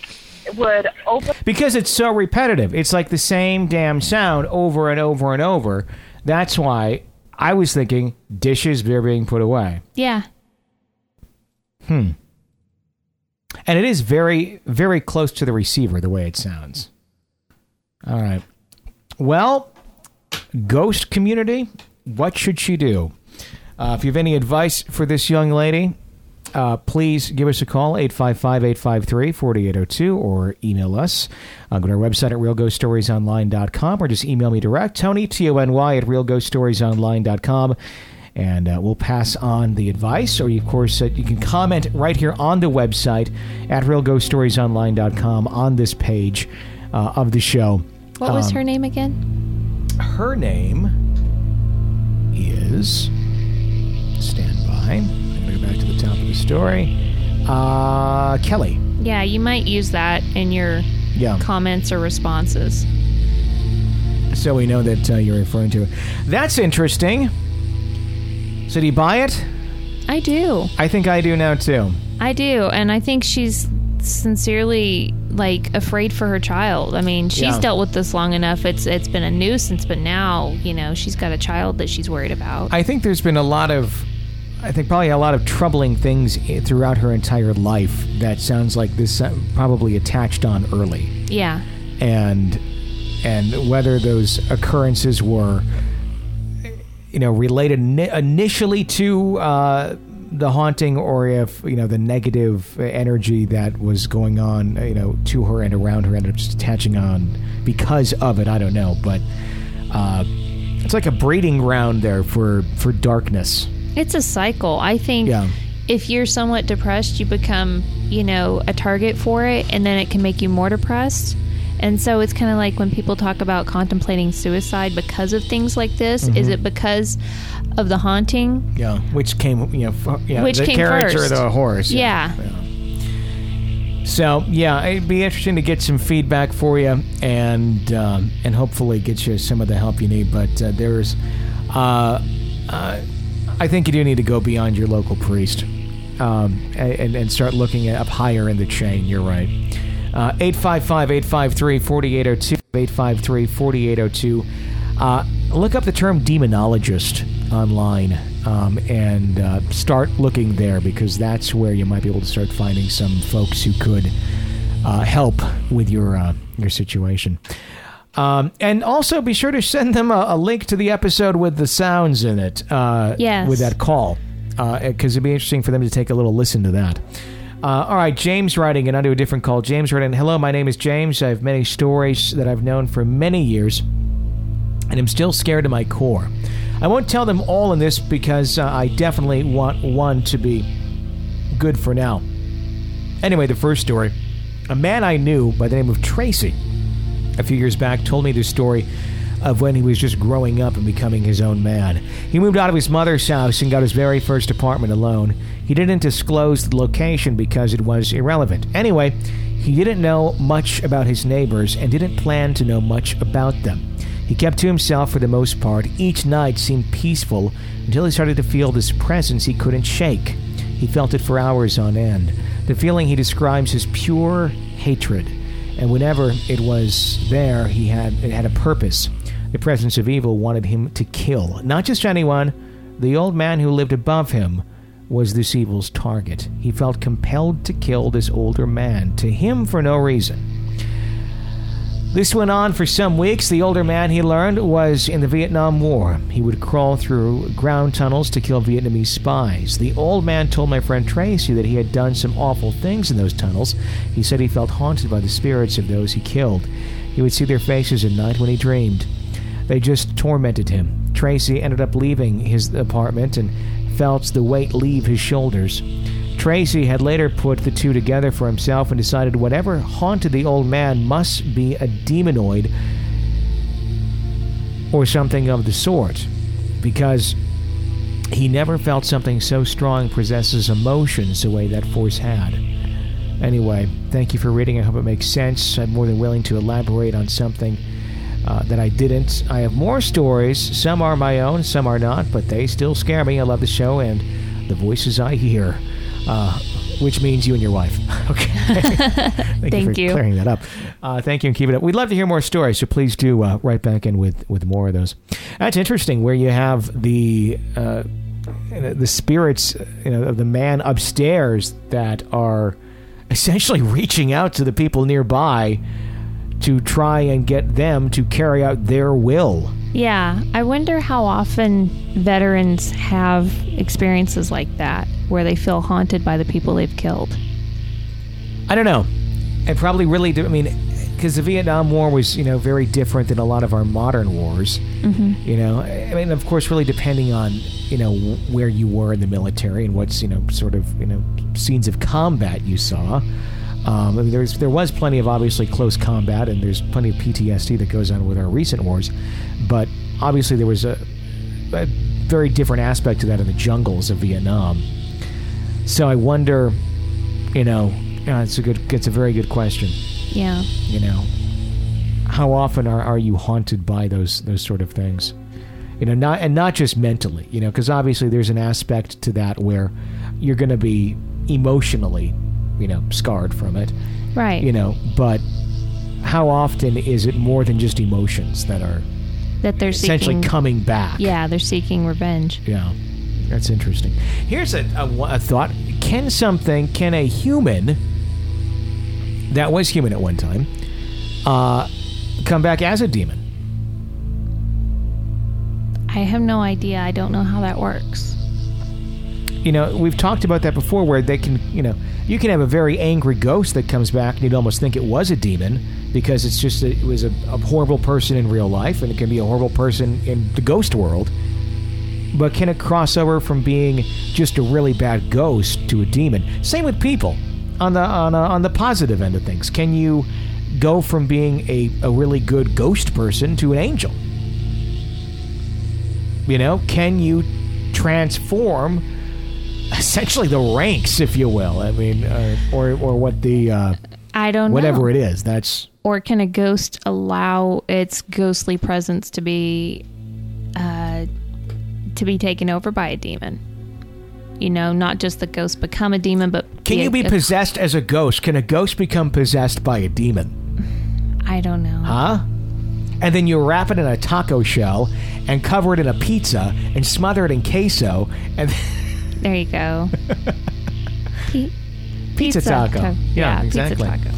would open. Because it's so repetitive. It's like the same damn sound over and over and over. That's why I was thinking dishes they're being put away. Yeah. Hmm. And it is very, very close to the receiver the way it sounds. All right. Well, ghost community, what should she do? Uh, if you have any advice for this young lady, uh, please give us a call, 855 853 4802, or email us. Uh, go to our website at realghoststoriesonline.com or just email me direct, Tony, T O N Y, at realghoststoriesonline.com. And uh, we'll pass on the advice, or you, of course, uh, you can comment right here on the website at realghoststoriesonline.com on this page uh, of the show. What was Um, her name again? Her name is. Stand by. I'm going to go back to the top of the story. Uh, Kelly. Yeah, you might use that in your Yeah. comments or responses. So we know that uh, you're referring to it. That's interesting. So do you buy it? I do. I think I do now too. I do. And I think she's sincerely like afraid for her child. I mean, she's Yeah. dealt with this long enough. It's it's been a nuisance, but now, you know, she's got a child that she's worried about. I think there's been a lot of, I think probably a lot of troubling things throughout her entire life that sounds like this uh, probably attached on early. yeah. and and whether those occurrences were you know related ni- initially to uh, the haunting or if you know the negative energy that was going on you know to her and around her ended up just attaching on because of it i don't know but uh, it's like a breeding ground there for for darkness It's a cycle. I think Yeah. if you're somewhat depressed, you become, you know, a target for it, and then it can make you more depressed. And so it's kind of like when people talk about contemplating suicide because of things like this. Mm-hmm. Is it because of the haunting? yeah which came you know, f- yeah Which the came character first. of the horse Yeah. So yeah, it'd be interesting to get some feedback for you, and um, and hopefully get you some of the help you need. But uh, there's, uh, uh, I think you do need to go beyond your local priest, um, and and start looking up higher in the chain. You're right. Uh, 855-853-4802, 853-4802. Uh, look up the term demonologist online um, and uh, start looking there because that's where you might be able to start finding some folks who could uh, help with your uh, your situation. Um, and also be sure to send them a, a link to the episode with the sounds in it. Uh, Yes. With that call, because it'd be interesting for them to take a little listen to that. Uh, all right, James writing, and onto a different call. James writing, hello, my name is James. I have many stories that I've known for many years, and I'm still scared to my core. I won't tell them all in this because uh, I definitely want one to be good for now. Anyway, the first story. A man I knew by the name of Tracy a few years back told me this story of when he was just growing up and becoming his own man. He moved out of his mother's house and got his very first apartment alone. He didn't disclose the location because it was irrelevant. Anyway, he didn't know much about his neighbors and didn't plan to know much about them. He kept to himself for the most part. Each night seemed peaceful until he started to feel this presence he couldn't shake. He felt it for hours on end. The feeling he describes as pure hatred and whenever it was there, he had it had a purpose. The presence of evil wanted him to kill, not just anyone. The old man who lived above him was this evil's target. He felt compelled to kill this older man, to him for no reason. This went on for some weeks. The older man, he learned, was in the Vietnam War. He would crawl through ground tunnels to kill Vietnamese spies. The old man told my friend Tracy that he had done some awful things in those tunnels. He said he felt haunted by the spirits of those he killed. He would see their faces at night when he dreamed. They just tormented him. Tracy ended up leaving his apartment and felt the weight leave his shoulders. Tracy had later put the two together for himself and decided whatever haunted the old man must be a demonoid or something of the sort, because he never felt something so strong possesses emotions the way that force had. Anyway, thank you for reading. I hope it makes sense. I'm more than willing to elaborate on something uh, that I didn't. I have more stories. Some are my own, some are not, but they still scare me. I love the show and the voices I hear, uh, which means you and your wife. Okay. thank, Thank you for you. clearing that up. Uh, thank you and keep it up. We'd love to hear more stories, so please do uh, write back in with, with more of those. That's interesting where you have the uh, the spirits you know, of the man upstairs that are essentially reaching out to the people nearby to try and get them to carry out their will. Yeah, I wonder how often veterans have experiences like that where they feel haunted by the people they've killed. I don't know. It probably really. Do, I mean, because the Vietnam War was, you know, very different than a lot of our modern wars. Mm-hmm. You know, I mean, of course, really depending on you know where you were in the military and what's you know sort of you know scenes of combat you saw. Um, I mean, there's there was plenty of obviously close combat, and there's plenty of PTSD that goes on with our recent wars, but obviously there was a, a very different aspect to that in the jungles of Vietnam. So I wonder, you know, yeah, it's a good, it's a very good question. Yeah. You know, how often are, are you haunted by those those sort of things? You know, not and not just mentally. You know, because obviously there's an aspect to that where you're going to be emotionally, you know, scarred from it. Right. You know, but how often is it more than just emotions that are that they're essentially seeking. coming back? yeah, they're seeking revenge. Yeah, that's interesting. Here's a, a, a thought: Can something, can a human that was human at one time, uh, come back as a demon? I have no idea. I don't know how that works. You know, we've talked about that before, where they can, you know, you can have a very angry ghost that comes back, and you'd almost think it was a demon because it's just a, it was a, a horrible person in real life, and it can be a horrible person in the ghost world. But can it cross over from being just a really bad ghost to a demon? Same with people on the on, a, on the positive end of things. Can you go from being a, a really good ghost person to an angel? You know, can you transform essentially the ranks, if you will? I mean, uh, or or what the uh, I don't know whatever know. it is. That's Or can a ghost allow its ghostly presence to be uh, to be taken over by a demon? You know, not just the ghost become a demon, but can you a- be a- possessed as a ghost? Can a ghost become possessed by a demon? I don't know. Huh? And then you wrap it in a taco shell and cover it in a pizza and smother it in queso and There you go. Pi- Pizza taco. Yeah, exactly. Pizza taco.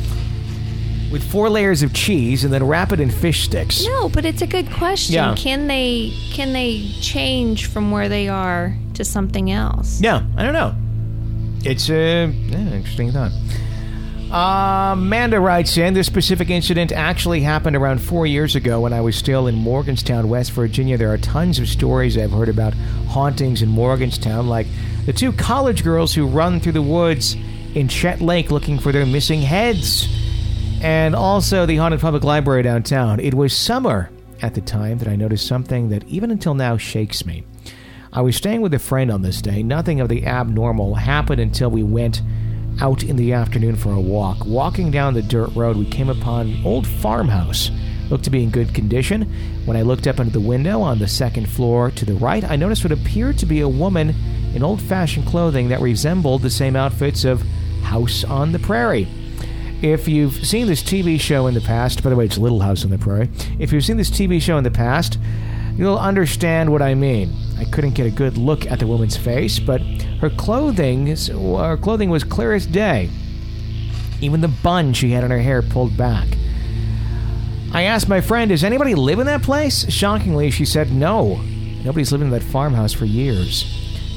with four layers of cheese and then wrap it in fish sticks. No, but it's a good question. Yeah. Can they can they change from where they are to something else? Yeah, I don't know. It's a yeah, interesting thought. Uh, Amanda writes in this specific incident actually happened around four years ago when I was still in Morgantown, West Virginia. There are tons of stories I've heard about hauntings in Morgantown, like the two college girls who run through the woods in Cheat Lake looking for their missing heads, and also the haunted public library downtown. It was summer at the time that I noticed something that even until now shakes me. I was staying with a friend on this day. Nothing of the abnormal happened until we went out in the afternoon for a walk. Walking down the dirt road, we came upon an old farmhouse. Looked to be in good condition. When I looked up into the window on the second floor to the right, I noticed what appeared to be a woman in old fashioned clothing that resembled the same outfits of House on the Prairie. If you've seen this TV show in the past, by the way, it's Little House on the Prairie. If you've seen this TV show in the past, you'll understand what I mean. I couldn't get a good look at the woman's face, but her clothing, her clothing was clear as day. Even the bun she had in her hair pulled back. I asked my friend, "Does anybody live in that place?" Shockingly, she said, "No. Nobody's lived in that farmhouse for years."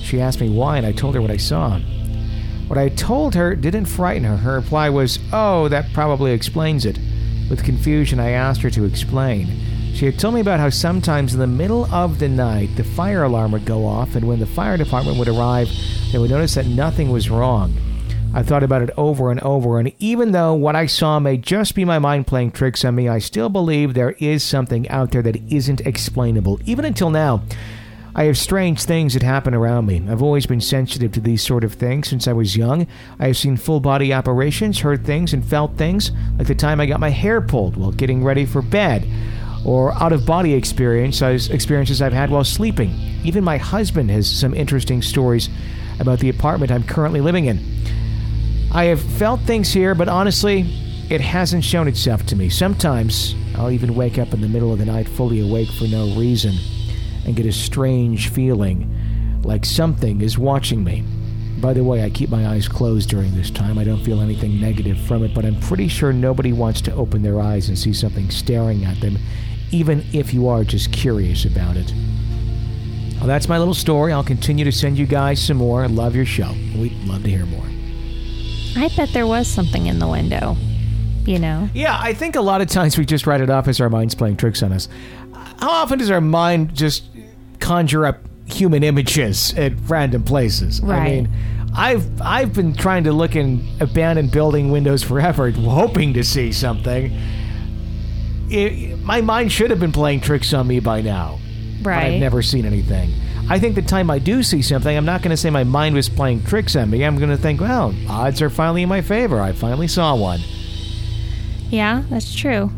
She asked me why, and I told her what I saw. What I told her didn't frighten her. Her reply was, Oh, that probably explains it. With confusion, I asked her to explain. She had told me about how sometimes in the middle of the night the fire alarm would go off, and when the fire department would arrive, they would notice that nothing was wrong. I thought about it over and over, and even though what I saw may just be my mind playing tricks on me, I still believe there is something out there that isn't explainable. Even until now, I have strange things that happen around me. I've always been sensitive to these sort of things since I was young. I have seen full body apparitions, heard things, and felt things, like the time I got my hair pulled while getting ready for bed, or out of body experience, experiences I've had while sleeping. Even my husband has some interesting stories about the apartment I'm currently living in. I have felt things here, but honestly, it hasn't shown itself to me. Sometimes I'll even wake up in the middle of the night fully awake for no reason and get a strange feeling like something is watching me. By the way, I keep my eyes closed during this time. I don't feel anything negative from it, but I'm pretty sure nobody wants to open their eyes and see something staring at them, even if you are just curious about it. Well, that's my little story. I'll continue to send you guys some more. I Love your show. We'd love to hear more. I bet there was something in the window. You know? Yeah, I think a lot of times we just write it off as our mind's playing tricks on us. How often does our mind just conjure up human images at random places? Right. I mean, I've I've been trying to look in abandoned building windows forever, hoping to see something. It, my mind should have been playing tricks on me by now, but Right. I've never seen anything. I think the time I do see something, I'm not going to say my mind was playing tricks on me. I'm going to think, well, odds are finally in my favor. I finally saw one. Yeah, that's true.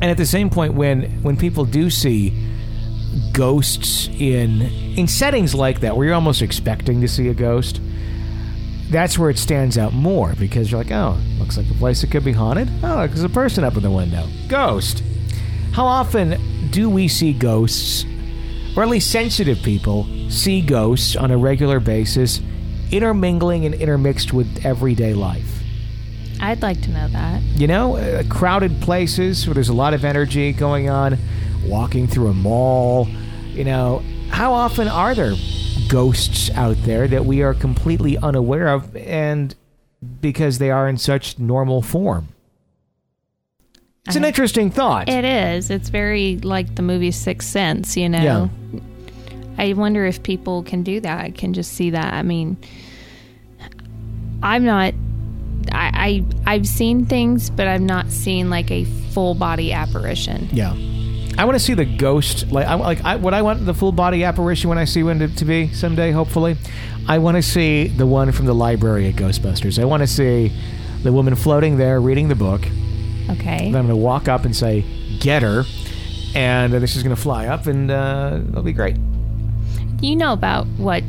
And at the same point, when when people do see ghosts in in settings like that, where you're almost expecting to see a ghost, that's where it stands out more because you're like, oh, looks like a place that could be haunted. Oh, there's a person up in the window. Ghost. How often do we see ghosts, or at least sensitive people see ghosts on a regular basis, intermingling and intermixed with everyday life? I'd like to know that. You know, uh, crowded places where there's a lot of energy going on, walking through a mall. You know, how often are there ghosts out there that we are completely unaware of and because they are in such normal form? It's an uh-huh. interesting thought. It is. It's very like the movie Sixth Sense, you know? Yeah. I wonder if people can do that, can just see that. I mean, I'm not. I, I I've seen things, but I've not seen like a full body apparition. yeah. I want to see the ghost. Like, I, like I, what I want the full body apparition when I see one to, to be someday. Hopefully, I want to see the one from the library at Ghostbusters. I want to see the woman floating there reading the book. Okay. Then I'm going to walk up and say, "Get her," and uh, this is going to fly up, and uh, it'll be great. You know about what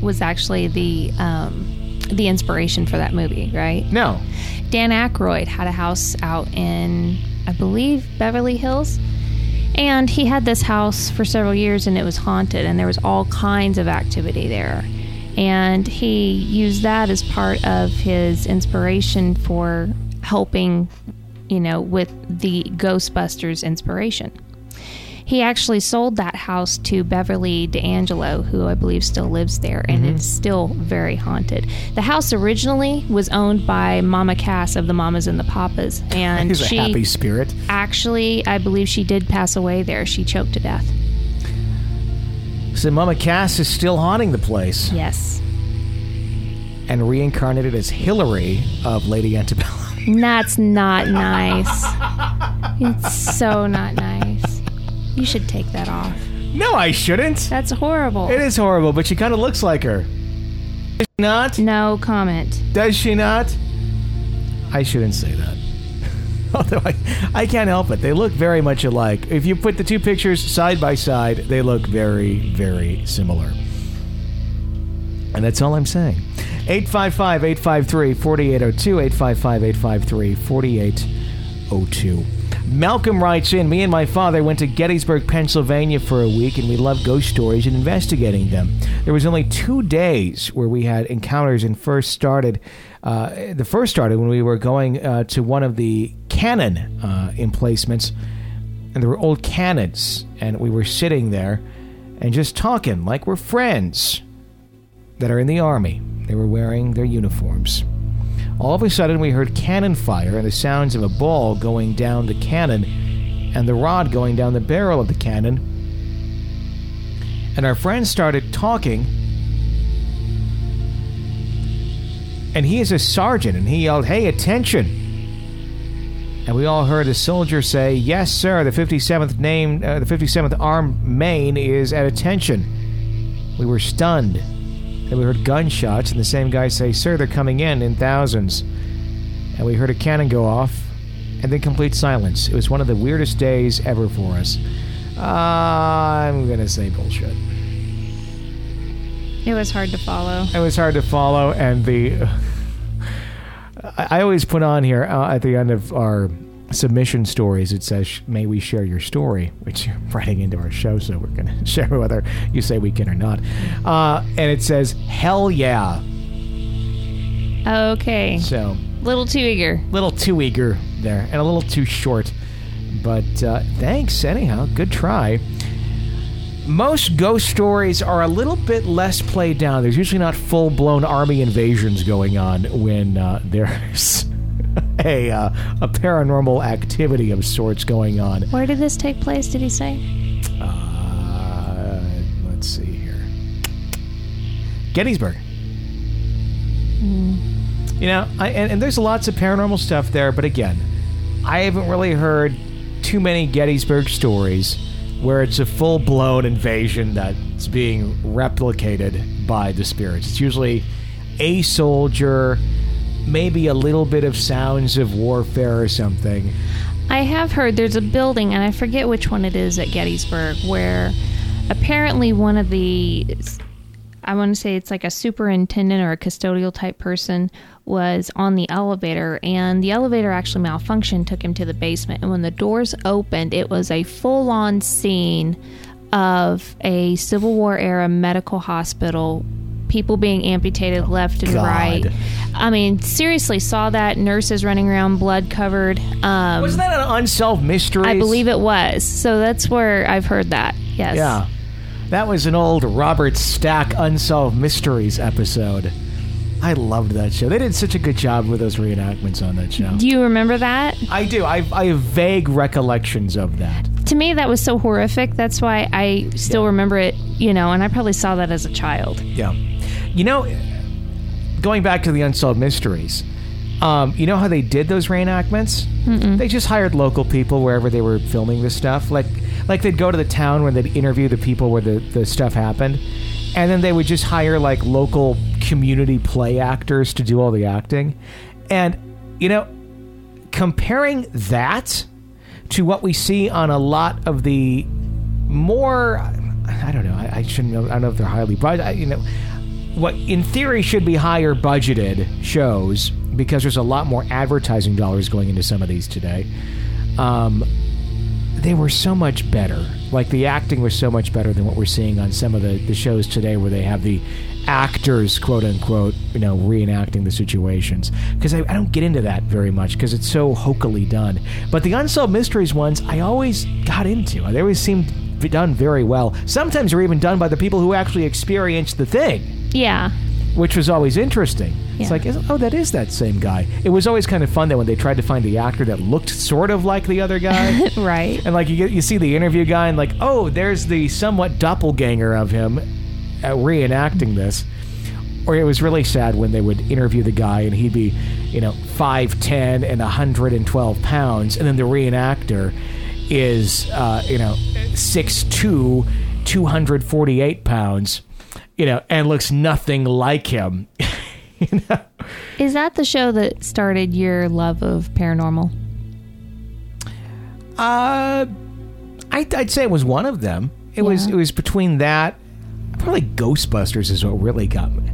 was actually the um, the inspiration for that movie, right? No, Dan Aykroyd had a house out in, I believe, Beverly Hills. And he had this house for several years and it was haunted and there was all kinds of activity there. And he used that as part of his inspiration for helping, you know, with the Ghostbusters inspiration. He actually sold that house to Beverly D'Angelo, who I believe still lives there, and it's mm-hmm. still very haunted. The house originally was owned by Mama Cass of the Mamas and the Papas, and she a happy spirit. actually, I believe she did pass away there. She choked to death. So Mama Cass is still haunting the place Yes. and reincarnated as Hillary of Lady Antebellum. That's not nice. It's so not nice. You should take that off. no, I shouldn't. That's horrible. It is horrible, but she kind of looks like her. Does she not? No comment. Does she not? I shouldn't say that. Although I, I can't help it. They look very much alike. If you put the two pictures side by side, they look very, very similar. And that's all I'm saying. 855 853 4802. 855 853 4802. Malcolm writes in Me and my father went to Gettysburg, Pennsylvania for a week, and we love ghost stories and investigating them. There was only two days where we had encounters, and first started. Uh, the first started when we were going uh, to one of the cannon uh, emplacements, and there were old cannons, and we were sitting there and just talking like we're friends that are in the army. They were wearing their uniforms. All of a sudden, we heard cannon fire and the sounds of a ball going down the cannon and the rod going down the barrel of the cannon. And our friend started talking. And he is a sergeant, and he yelled, Hey, attention! And we all heard a soldier say, Yes, sir, the 57th name, uh, the 57th Armed Maine is at attention. We were stunned. Then we heard gunshots, and the same guy say, Sir, they're coming in in thousands. And we heard a cannon go off, and then complete silence. It was one of the weirdest days ever for us. Uh, I'm going to say bullshit. It was hard to follow. It was hard to follow, and the I, always put on here uh, at the end of our submission stories. It says, "May we share your story," which you're writing into our show, so we're going to share whether you say we can or not. Uh, and it says, "Hell yeah!" Okay. So Little too eager. little too eager there and a little too short. But uh, thanks anyhow. Good try. Most ghost stories are a little bit less played down. There's usually not full blown army invasions going on when uh, there's a uh, a paranormal activity of sorts going on. Where did this take place? Did he say? Uh, let's see here. Gettysburg. You know, I, and, and there's lots of paranormal stuff there, but again, I haven't really heard too many Gettysburg stories where it's a full blown invasion that's being replicated by the spirits. It's usually a soldier, maybe a little bit of sounds of warfare or something. I have heard there's a building, and I forget which one it is at Gettysburg, where apparently one of the, I want to say it's like a superintendent or a custodial type person, was on the elevator, and the elevator actually malfunctioned, took him to the basement. And when the doors opened, it was a full on scene of a Civil War era medical hospital. People being amputated left and God. right. I mean, seriously, saw that nurses running around, blood covered. Um, Wasn't that an unsolved mystery? I believe it was. So that's where I've heard that. Yes. Yeah. That was an old Robert Stack Unsolved Mysteries episode. I loved that show. They did such a good job with those reenactments on that show. Do you remember that? I do. I, I have vague recollections of that. To me, that was so horrific. That's why I still Yeah. remember it, you know, and I probably saw that as a child. Yeah. You know, going back to the Unsolved Mysteries, um, you know how they did those reenactments? They just hired local people wherever they were filming this stuff. Like, like they'd go to the town where they'd interview the people where the, the stuff happened, and then they would just hire like local community play actors to do all the acting. And you know, comparing that to what we see on a lot of the more I don't know I, I shouldn't know I don't know if they're highly budgeted you know what in theory should be higher budgeted shows because there's a lot more advertising dollars going into some of these today um, they were so much better. Like the acting was so much better than what we're seeing on some of the, the shows today where they have the actors quote unquote you know reenacting the situations. Because I, I don't get into that very much because it's so hokily done. But the unsolved mysteries ones i always got into. They always seemed done very well. Sometimes they're even done by the people who actually experienced the thing Yeah. which was always interesting. It's like, oh, that is that same guy. It was always kind of fun that when they tried to find the actor that looked sort of like the other guy, Right. and like you get, you see the interview guy, and like, oh, there's the somewhat doppelganger of him uh, reenacting this. Or it was really sad when they would interview the guy, and he'd be, you know, five ten and hundred and twelve pounds, and then the reenactor is, uh, you know, six two, two hundred forty eight pounds, you know, and looks nothing like him. you know? Is that the show that started your love of paranormal? Uh, I, I'd say it was one of them. It was it was between that, probably Ghostbusters is what really got me.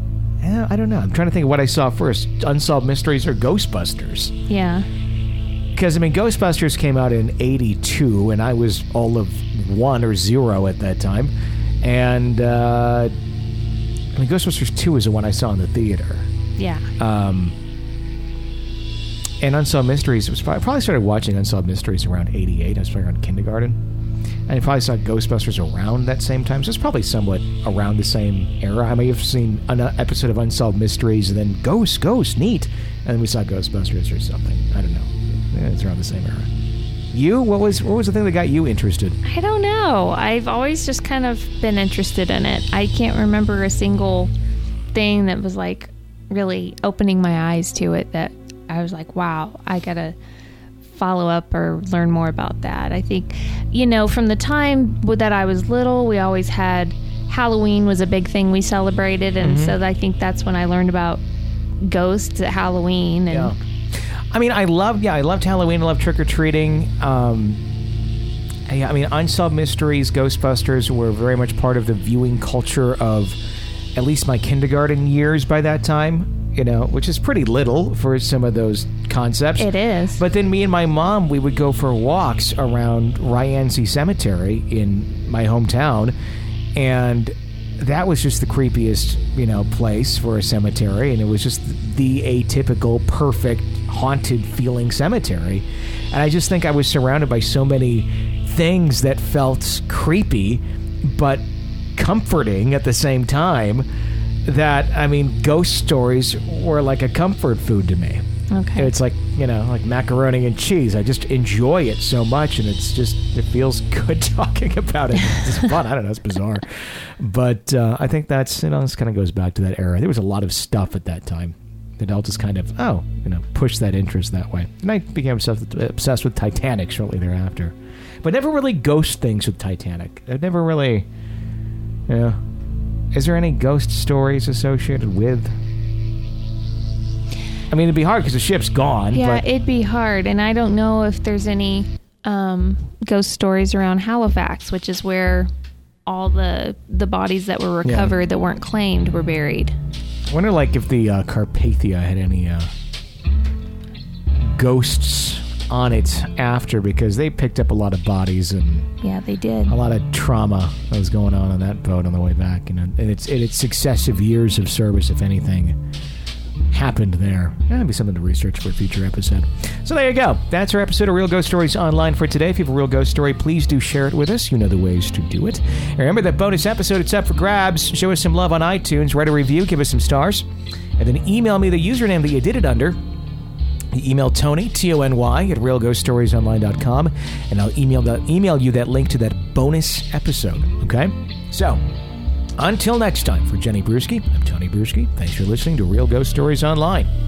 I don't know. I'm trying to think of what I saw first: Unsolved Mysteries or Ghostbusters. Yeah. Because I mean, Ghostbusters came out in '82, and I was all of one or zero at that time, and uh, I mean, Ghostbusters Two is the one I saw in the theater. Yeah. Um, and Unsolved Mysteries was probably, I probably started watching Unsolved Mysteries around '88. I was probably around kindergarten. And I probably saw Ghostbusters around that same time. So it's probably somewhat around the same era. I may have seen an uh, episode of Unsolved Mysteries and then Ghost, Ghost, neat. And then we saw Ghostbusters or something. I don't know. Yeah, it's around the same era. You? What was what was the thing that got you interested? I don't know. I've always just kind of been interested in it. I can't remember a single thing that was like really opening my eyes to it that I was like, wow, I got to follow up or learn more about that. I think, you know, from the time that I was little, we always had Halloween was a big thing we celebrated. And mm-hmm. so I think that's when I learned about ghosts at Halloween. And Yeah. I mean, I loved, yeah, I loved Halloween. I loved trick or treating. Um, yeah, I mean, Unsolved Mysteries, Ghostbusters were very much part of the viewing culture of at least my kindergarten years by that time. you know, which is pretty little for some of those concepts. It is. But then me and my mom, we would go for walks around Ryansi Cemetery in my hometown, and that was just the creepiest, you know, place for a cemetery, and it was just the atypical, perfect, haunted feeling cemetery. And I just think I was surrounded by so many things that felt creepy, but comforting at the same time. That I mean, ghost stories were like a comfort food to me. Okay. It's like you know, like macaroni and cheese. I just enjoy it so much, and it's just it feels good talking about it. It's fun. I don't know. It's bizarre, but uh, I think that's you know this kind of goes back to that era. There was a lot of stuff at that time that all just kind of oh you know push that interest that way. And I became obsessed, obsessed with Titanic shortly thereafter, but never really ghost things with Titanic. I've never really, you know. Is there any ghost stories associated with? I mean, it'd be hard because the ship's gone. yeah, but it'd be hard, and I don't know if there's any um, ghost stories around Halifax, which is where all the the bodies that were Yeah. recovered that weren't claimed were buried. I wonder, like, if the uh, Carpathia had any uh, ghosts on it after, because they picked up a lot of bodies and Yeah, they did. a lot of trauma that was going on on that boat on the way back, you know, and it's in its successive years of service, if anything, happened there. That'd be something to research for a future episode. So there you go. That's our episode of Real Ghost Stories Online for today. If you have a real ghost story, please do share it with us. You know the ways to do it. And remember that bonus episode, it's up for grabs. Show us some love on iTunes, write a review, give us some stars, and then email me the username that you did it under. You email Tony, T O N Y, at realghoststoriesonline.com, and I'll email, that, email you that link to that bonus episode. Okay? So, until next time, for Jenny Brueski, I'm Tony Brueski. Thanks for listening to Real Ghost Stories Online.